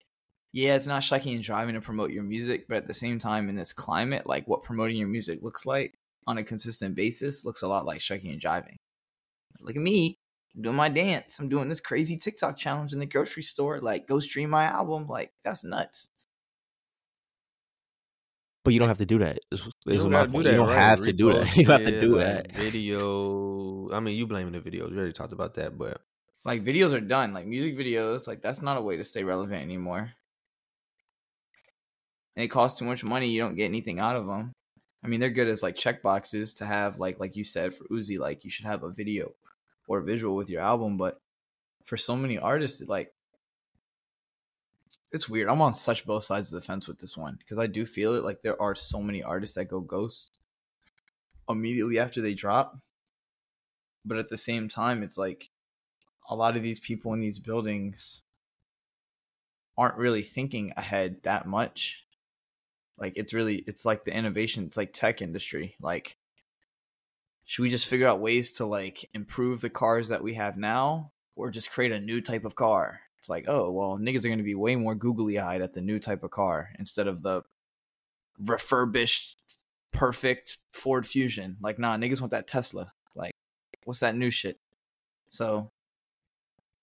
yeah, it's not shucking and driving to promote your music, but at the same time, in this climate, like what promoting your music looks like on a consistent basis looks a lot like shucking and driving. Look at me. I'm doing my dance. I'm doing this crazy TikTok challenge in the grocery store. Like, go stream my album. Like, that's nuts. But you don't have to do that. Is, You don't my gotta do that, you don't right? have to do that. Repost You have to do like, that. Video. I mean, you blaming the videos. We already talked about that, but Like, videos are done. Like, music videos, like, that's not a way to stay relevant anymore. And it costs too much money. You don't get anything out of them. I mean, they're good as like check boxes to have, like, like you said for Uzi, like you should have a video or visual with your album. But for so many artists, like, It's weird. I'm on such both sides of the fence with this one because I do feel it. Like there are so many artists that go ghost immediately after they drop, but at the same time, it's like a lot of these people in these buildings aren't really thinking ahead that much. Like it's really it's like the innovation, it's like tech industry. Like should we just figure out ways to like improve the cars that we have now or just create a new type of car? It's like, oh, well, niggas are going to be way more googly eyed at the new type of car instead of the refurbished, perfect Ford Fusion. Like, nah, niggas want that Tesla. Like, what's that new shit? So,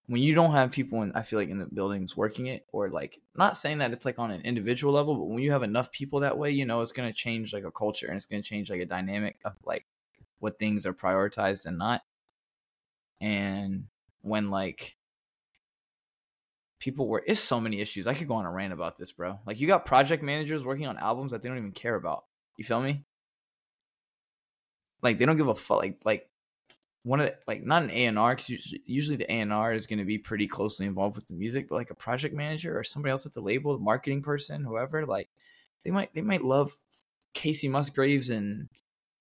when you don't have people in, I feel like in the buildings working it, or like, not saying that it's like on an individual level, but when you have enough people that way, you know, it's going to change like a culture and it's going to change like a dynamic of like what things are prioritized and not. And when like people were, it's so many issues. I could go on a rant about this, bro. Like you got project managers working on albums that they don't even care about. You feel me? Like they don't give a fuck. Like like one of the, like not an A and R because usually the A and R is going to be pretty closely involved with the music, but like a project manager or somebody else at the label, the marketing person, whoever, like they might they might love Kacey Musgraves and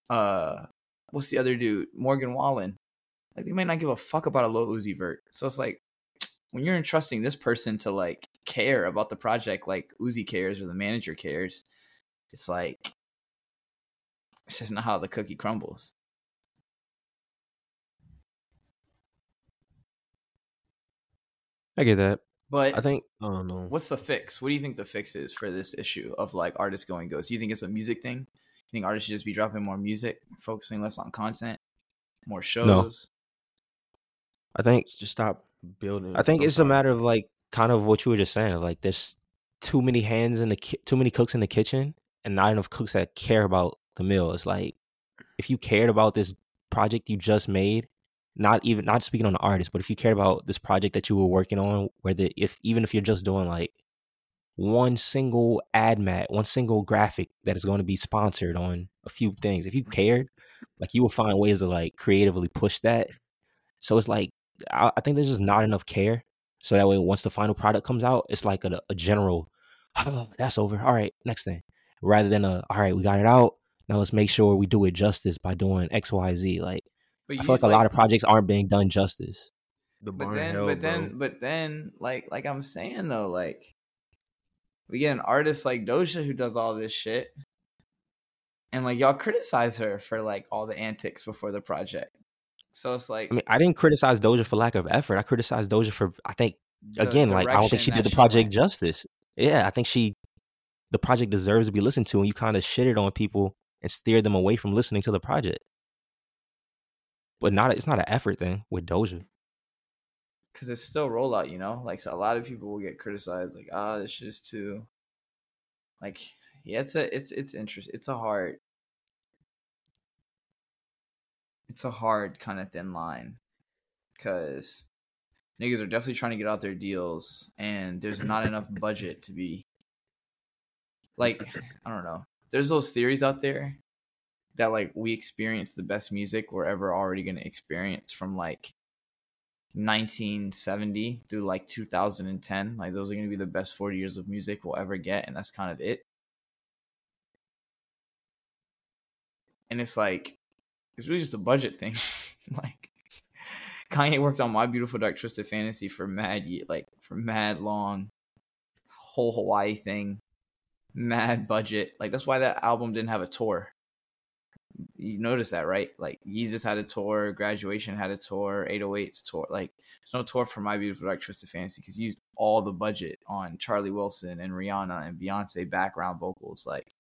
uh what's the other dude? Morgan Wallen. Like they might not give a fuck about a Lil Uzi Vert. So it's like when you're entrusting this person to like care about the project like Uzi cares or the manager cares, it's like it's just not how the cookie crumbles. I get that. But I think I don't know. what's the fix? What do you think the fix is for this issue of like artists going ghost? Do you think it's a music thing? You think artists should just be dropping more music, focusing less on content, more shows? No. I think Just stop building. I think on it's a matter of like kind of what you were just saying. Like there's too many hands in the ki- too many cooks in the kitchen, and not enough cooks that care about the meal. It's like if you cared about this project you just made, not even not speaking on the artist, but if you cared about this project that you were working on, where the if even if you're just doing like one single ad mat, one single graphic that is going to be sponsored on a few things, if you mm-hmm. cared, like you will find ways to like creatively push that. So it's like I, I think there's just not enough care. So that way, once the final product comes out, it's like a, a general, oh, that's over. All right, next thing. Rather than a, all right, we got it out. Now let's make sure we do it justice by doing X, Y, Z. Like But I feel like a lot of projects aren't being done justice. the But then, hell, but bro. then, but then, like, like I'm saying though, like, we get an artist like Doja who does all this shit, and like y'all criticize her for like all the antics before the project. So it's like I mean, I didn't criticize Doja for lack of effort. I criticized Doja for, I think, again, like I don't think she did the project went. justice. Yeah, I think she, the project deserves to be listened to, and you kind of shitted on people and steered them away from listening to the project. But not, it's not an effort thing with Doja. Because it's still rollout, you know. Like so a lot of people will get criticized, like, ah, this shit is too. Like, yeah, it's a, it's, it's interesting. It's a hard, it's a hard kind of thin line, because niggas are definitely trying to get out their deals, and there's not enough budget to be. Like, I don't know. There's those theories out there that like we experience the best music we're ever already gonna experience from like 1970 through like 2010 like those are going to be the best 40 years of music we'll ever get and that's kind of it. And it's like it's really just a budget thing. Like kanye worked on my beautiful dark twisted fantasy for mad like for mad long. Whole hawaii thing. Mad budget. Like that's why that album didn't have a tour you notice that, right? Like Yeezus had a tour, Graduation had a tour, 808's tour. Like there's no tour for My Beautiful Dark Twisted Fantasy because he used all the budget on Charlie Wilson and Rihanna and Beyonce background vocals. Like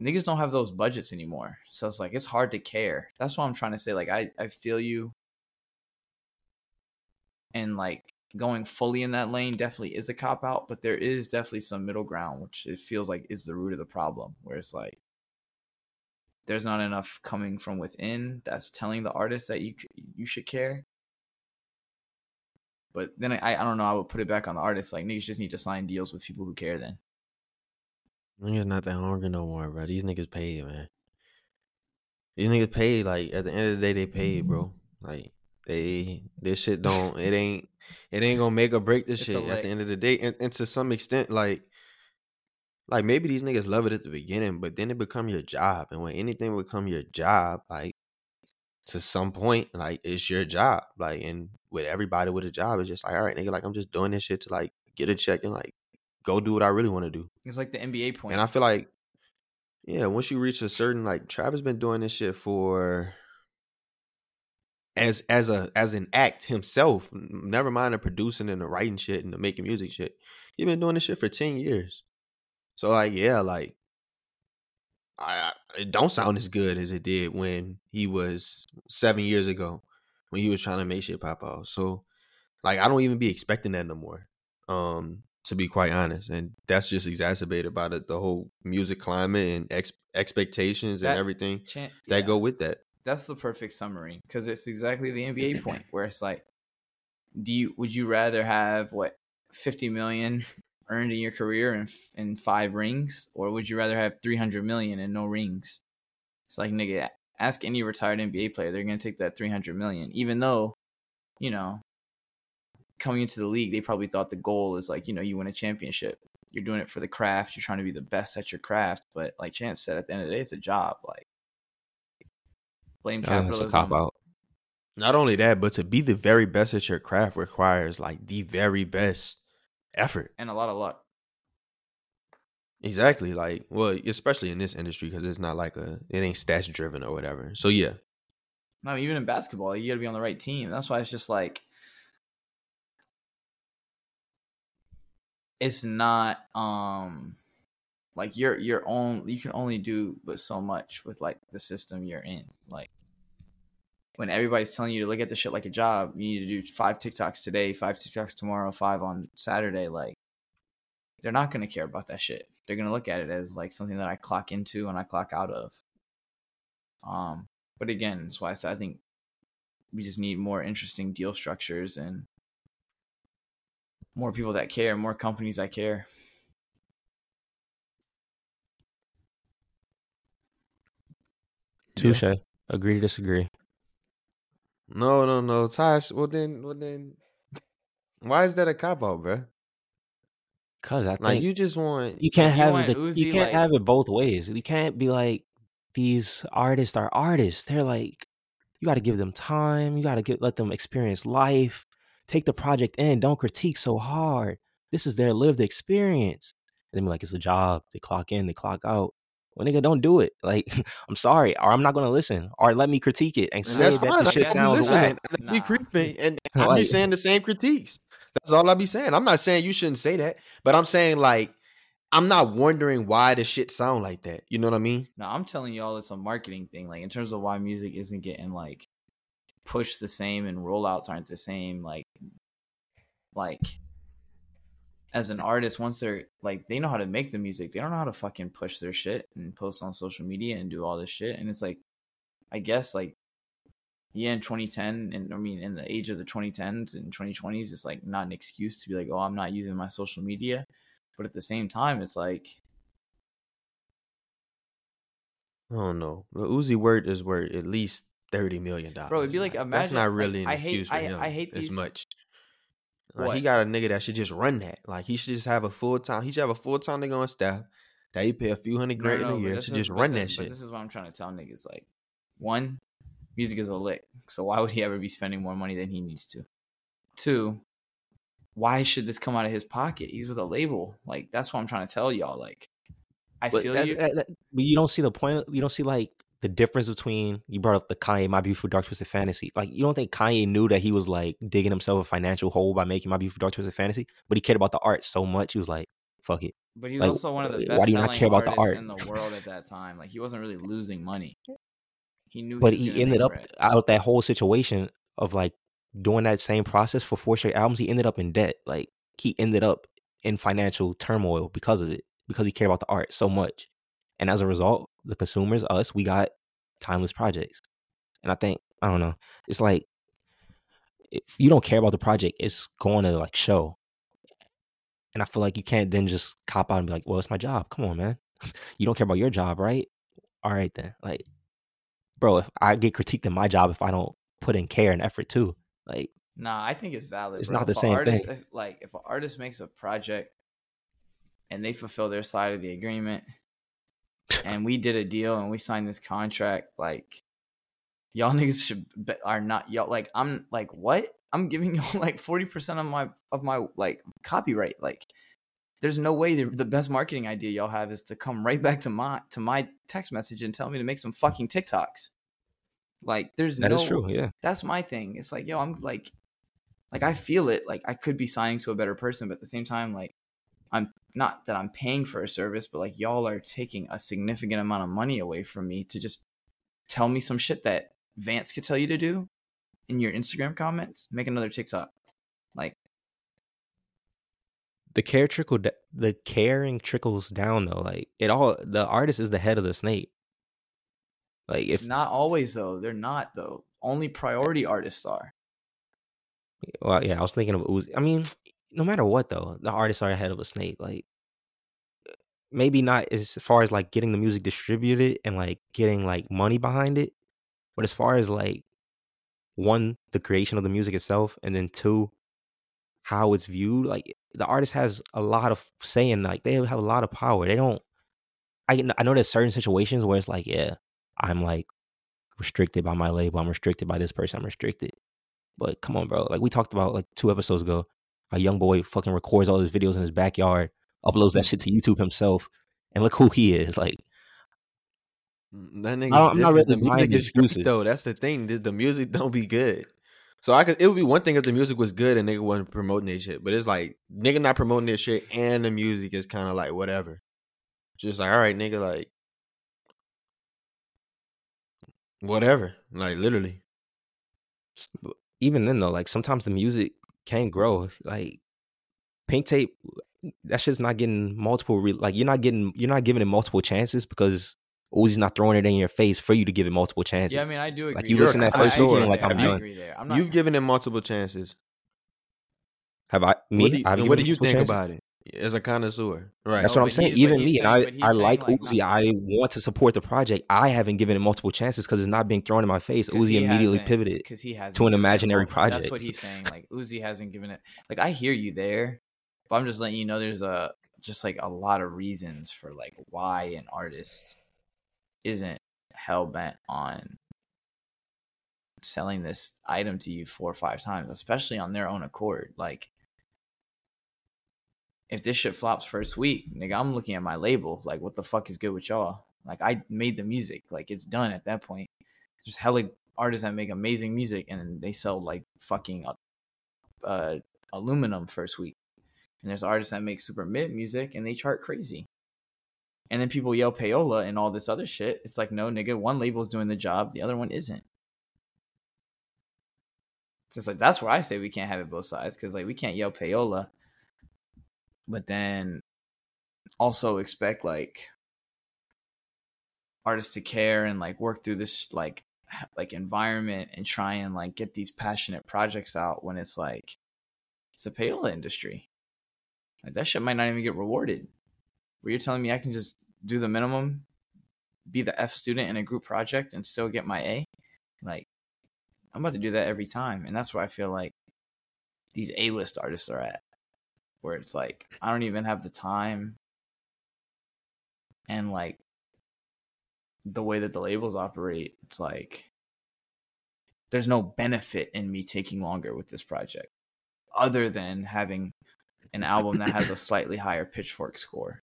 niggas don't have those budgets anymore. So it's like it's hard to care. That's what I'm trying to say. Like I, I feel you. And like going fully in that lane definitely is a cop out, but there is definitely some middle ground, which it feels like is the root of the problem, where it's like there's not enough coming from within that's telling the artist that you you should care. But then I I don't know I would put it back on the artist like niggas just need to sign deals with people who care then. Niggas not that hungry no more, bro. These niggas paid, man. These niggas paid. Like at the end of the day, they paid, bro. Like they this shit don't. It ain't. it ain't gonna make or break this It's shit at the end of the day. And, and to some extent, like like maybe these niggas love it at the beginning, but then it become your job. And when anything become your job, like to some point, like it's your job. Like and with everybody with a job, it's just like, all right, nigga, like I'm just doing this shit to like get a check and like go do what I really want to do. It's like the NBA point. And I feel like, yeah, once you reach a certain like Travis been doing this shit for as as a as an act himself, never mind the producing and the writing shit and the making music shit. He been doing this shit for 10 years. So like, yeah, like I, I it don't sound as good as it did when he was seven years ago when he was trying to make shit pop out. So like I don't even be expecting that no more. Um, to be quite honest, and that's just exacerbated by the, the whole music climate and ex- expectations That- and everything Chan- that yeah. go with that. that's the perfect summary because it's exactly the NBA point where it's like, do you would you rather have what fifty million earned in your career and f- and five rings, or would you rather have three hundred million and no rings? It's like nigga, ask any retired NBA player, they're gonna take that three hundred million, even though, you know, coming into the league, they probably thought the goal is like you know you win a championship. You're doing it for the craft. You're trying to be the best at your craft, but like Chance said, at the end of the day, it's a job. Like blame it's a capitalism. cop out. Not only that, but to be the very best at your craft requires like the very best effort. and a lot of luck. Exactly. Like, well, especially in this industry because it's not like a it ain't stats driven or whatever. So yeah, No, even in basketball, you got to be on the right team. That's why it's just like it's not um like you're your own you can only do but so much with like the system you're in. Like when everybody's telling you to look at the shit like a job, you need to do five TikToks today, five TikToks tomorrow, five on Saturday, like they're not going to care about that shit. They're going to look at it as like something that I clock into and I clock out of. Um, but again, that's why I said I think we just need more interesting deal structures and more people that care, more companies that care. Touche. Agree to disagree. No, no, no, Tosh. Well then, well then, why is that a cop out, bro? Cause I Like think you just want you can't You have the, Uzi, you can't like- have it both ways. You can't be like these artists are artists. They're like you got to give them time. You got to get let them experience life. Take the project in. Don't critique so hard. This is their lived experience. And then be like it's a job. They clock in. They clock out. Well, nigga, don't do it. Like I'm sorry, or I'm not gonna listen, or let me critique it and, And say that's that fine. the I shit don't sounds listening. whack. I be Nah. creeping, and I be Like- saying the same critiques. That's all I be saying. I'm not saying you shouldn't say that, but I'm saying like I'm not wondering why the shit sound like that. You know what I mean? No, I'm telling y'all it's a marketing thing. Like in terms of why music isn't getting like pushed the same and rollouts aren't the same. Like, like as an artist, once they're like they know how to make the music, they don't know how to fucking push their shit and post on social media and do all this shit. And it's like, I guess like yeah, in 2010, and I mean in the age of the 2010s and 2020s, it's like not an excuse to be like, oh, I'm not using my social media. But at the same time, it's like I don't know. The Uzi word is worth at least thirty million dollars. Bro, it'd be like, that's imagine- not like, really an I hate- excuse for I- him. I hate as these- much. Like, he got a nigga that should just run that. Like he should just have a full time. He should have a full time nigga on staff that he pay a few hundred grand no, a year to just run the- that shit. this is what I'm trying to tell niggas. Like, one, music is a lick. So why would he ever be spending more money than he needs to? Two, why should this come out of his pocket? He's with a label. Like, that's what I'm trying to tell y'all. Like, I But feel that- you. that- that- but you don't see the point. You don't see like the difference between you brought up the Kanye My Beautiful Dark Twisted Fantasy. Like you don't think Kanye knew that he was like digging himself a financial hole by making My Beautiful Dark Twisted Fantasy, but he cared about the art so much he was like, "Fuck it." but he was like, also one of the why best do you not care about the art? in the world at that time. Like, he wasn't really losing money. He knew, But was he ended up bread. out of that whole situation of like doing that same process for four straight albums. He ended up in debt. Like he ended up in financial turmoil because of it, because he cared about the art so much. And as a result, the consumers, us, we got timeless projects. And I think I don't know. It's like if you don't care about the project, it's going to like show. And I feel like you can't then just cop out and be like, "Well, it's my job." Come on, man. you don't care about your job, right? All right then. Like, bro, if I get critiqued in my job if I don't put in care and effort too. Like, Nah, I think it's valid. It's bro. not the If same artist, thing. If, like if an artist makes a project and they fulfill their side of the agreement, and we did a deal and we signed this contract, like y'all niggas should be, are not y'all like I'm like what I'm giving y'all like forty percent of my of my like copyright. Like there's no way the, the best marketing idea y'all have is to come right back to my to my text message and tell me to make some fucking TikToks. Like there's That no That is true. Yeah. that's my thing. It's like, yo, I'm like, like I feel it. Like I could be signing to a better person, but at the same time, like I'm not that I'm paying for a service, but like y'all are taking a significant amount of money away from me to just tell me some shit that Vance could tell you to do in your Instagram comments. Make another TikTok. Like The care trickle. The caring trickles down though. Like it all. The artist is the head of the snake. Like if not always though. They're not though. Only priority artists are. Well, yeah, I was thinking of Uzi. I mean, no matter what though, the artists are ahead of a snake. Like maybe not as far as like getting the music distributed and like getting like money behind it, but as far as like one, the creation of the music itself, and then two, how it's viewed. Like the artist has a lot of saying. Like they have a lot of power. They don't. I I know there's certain situations where it's like, yeah, I'm like restricted by my label. I'm restricted by this person. I'm restricted. But come on, bro. Like we talked about like two episodes ago, a young boy fucking records all his videos in his backyard, uploads that shit to YouTube himself, and look who he is. Like Mm, That nigga's I don't- I'm not different. really the music is great, excuses. though. That's the thing. The, the music don't be good. So I could it would be one thing if the music was good and nigga wasn't promoting their shit. But it's like nigga not promoting their shit and the music is kind of like whatever. Just like all right, nigga, like whatever. Like literally. even then though, like sometimes the music can grow. Like Pink Tape, that shit's not getting multiple. Re- like you're not getting, you're not giving it multiple chances because Uzi's not throwing it in your face for you to give it multiple chances. Yeah, I mean, I do agree. Like, you there. listen to that first I song, agree like, there. I'm I done. agree there. I'm not. You've given them multiple chances. Have I me? what do you, I've and given what do you think chances? about it as a connoisseur? Right. That's No, what I'm saying. Even me, saying- and I, I like saying, like, Uzi. not- I want to support the project. I haven't given it multiple chances because it's not being thrown in my face. Uzi immediately pivoted. because he has to an imaginary project. That's what he's saying. Like Uzi hasn't given it. Like I hear you there, but I'm just letting you know there's a just like a lot of reasons for like why an artist isn't hell bent on selling this item to you four or five times, especially on their own accord. Like if this shit flops first week, nigga, I'm looking at my label. Like, what the fuck is good with y'all? Like, I made the music. Like, it's done at that point. There's hella artists that make amazing music and they sell like fucking uh, uh, aluminum first week. And there's artists that make super mid music and they chart crazy. And then people yell payola and all this other shit. It's like, no, nigga, one label's doing the job, the other one isn't. It's just like that's where I say we can't have it both sides because like we can't yell payola, but then also expect like artists to care and like work through this like like environment and try and like get these passionate projects out when it's like it's a payola industry. Like that shit might not even get rewarded. Where you're telling me I can just do the minimum, be the F student in a group project and still get my A? Like I'm about to do that every time. And that's where I feel like these A list artists are at. Where it's like I don't even have the time and like the way that the labels operate, it's like there's no benefit in me taking longer with this project other than having an album that has a slightly higher pitchfork score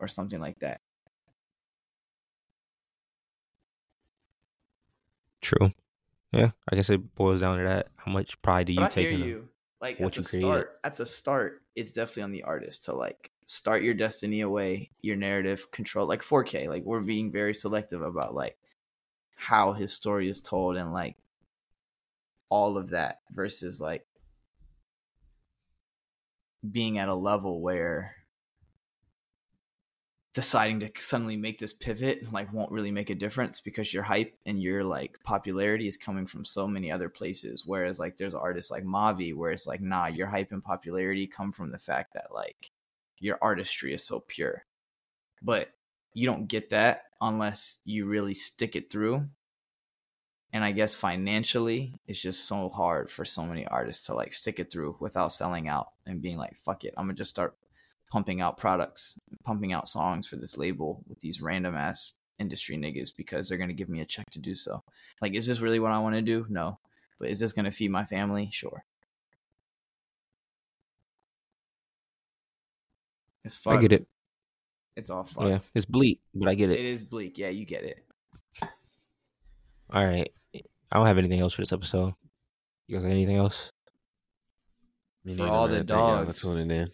or something like that. True. Yeah, I guess it boils down to that. How much pride do you But take in it? you. Like what at the you created. start, at the start, it's definitely on the artist to like start your destiny away, your narrative control, like 4K. Like we're being very selective about like how his story is told and like all of that versus like being at a level where deciding to suddenly make this pivot like won't really make a difference because your hype and your like popularity is coming from so many other places. Whereas like there's artists like mavi where it's like nah your hype and popularity come from the fact that like your artistry is so pure. But you don't get that unless you really stick it through. And I guess financially, it's just so hard for so many artists to like stick it through without selling out and being like, "Fuck it, I'm gonna just start pumping out products, pumping out songs for this label with these random ass industry niggas because they're gonna give me a check to do so." Like, is this really what I want to do? No, but is this gonna feed my family? Sure. It's fucked. I get it. It's all fucked. Yeah, it's bleak, but I get It it. is bleak. Yeah, you get it. All right. I don't have anything else for this episode. You guys got anything else? Me For all the dogs. for tuning in.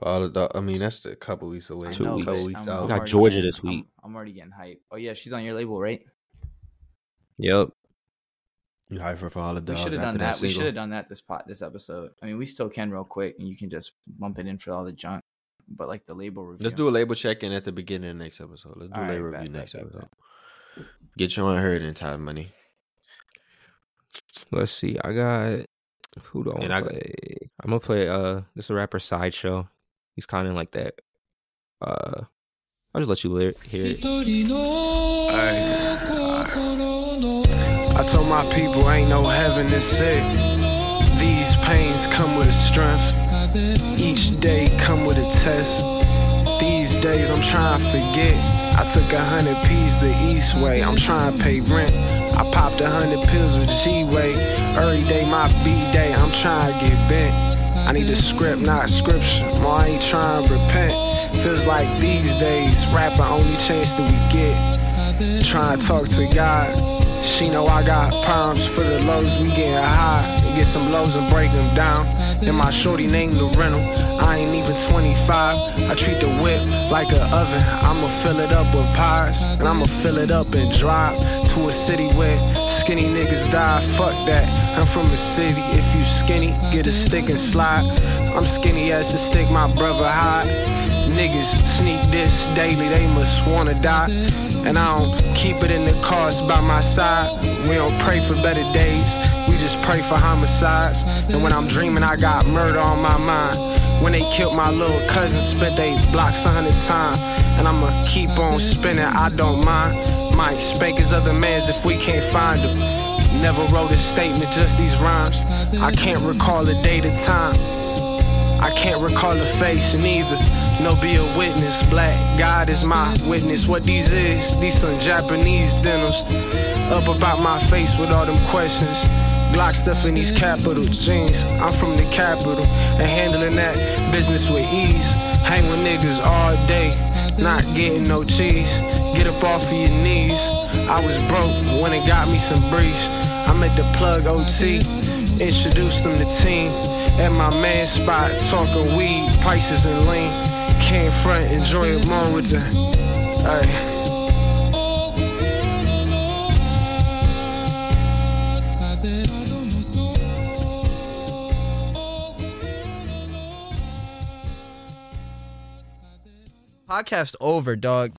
For all the dog, I mean, that's a couple weeks away. I Two know, weeks. couple weeks I'm- out. I'm got Georgia getting- this I'm- week. I'm, already getting hype. Oh yeah, she's on your label, right? Yep. You hype for, for all the We should have done that. We should have done that this pot this episode. I mean, we still can real quick, and you can just bump it in for all the junk. But like the label review. Let's do a label check in at the beginning of the next episode. Let's do All right, label bet, review bet, next bet, episode. Get your unheard in time money. Let's see. I got who do I want I to got- play? I'm gonna play uh this is a rapper sideshow. He's kind of like that. Uh, I'll just let you hear, hear it. I told my people ain't no heaven to sick. These pains come with a strength. Each day come with a test. These days I'm trying to forget. I took a hundred P's the east way. I'm trying to pay rent. I popped a hundred pills with G-Way. Every day my B day, I'm trying to get bent. I need a script, not scripture. More I ain't trying to repent. Feels like these days, rapping only chance that we get. Trying to talk to God. She know I got problems for the lows, we getting high. Get some lows and break them down. And my shorty named the rental. I ain't even 25. I treat the whip like a oven. I'ma fill it up with pies. And I'ma fill it up and drive to a city where skinny niggas die. Fuck that. I'm from a city. If you skinny, get a stick and slide. I'm skinny as a stick, my brother high. Niggas sneak this daily, they must wanna die. And I don't keep it in the cars by my side. We don't pray for better days, just pray for homicides. And when I'm dreaming, I got murder on my mind. When they killed my little cousin, spent they blocks a hundred times. And I'ma keep on spinning, I don't mind. Might spank his other mans if we can't find him. Never wrote a statement, just these rhymes. I can't recall a date or time. I can't recall a face neither. No, be a witness. Black God is my witness. What these is? These some Japanese denims. Up about my face with all them questions. Glock stuff in these capital jeans. I'm from the capital and handling that business with ease. Hang with niggas all day, not getting no cheese. Get up off of your knees. I was broke when it got me some breeze. I'm at the plug OT, introduced them to team. At my man spot, talking weed, prices and lean. Came front, enjoy it more with the. Podcast over, dog.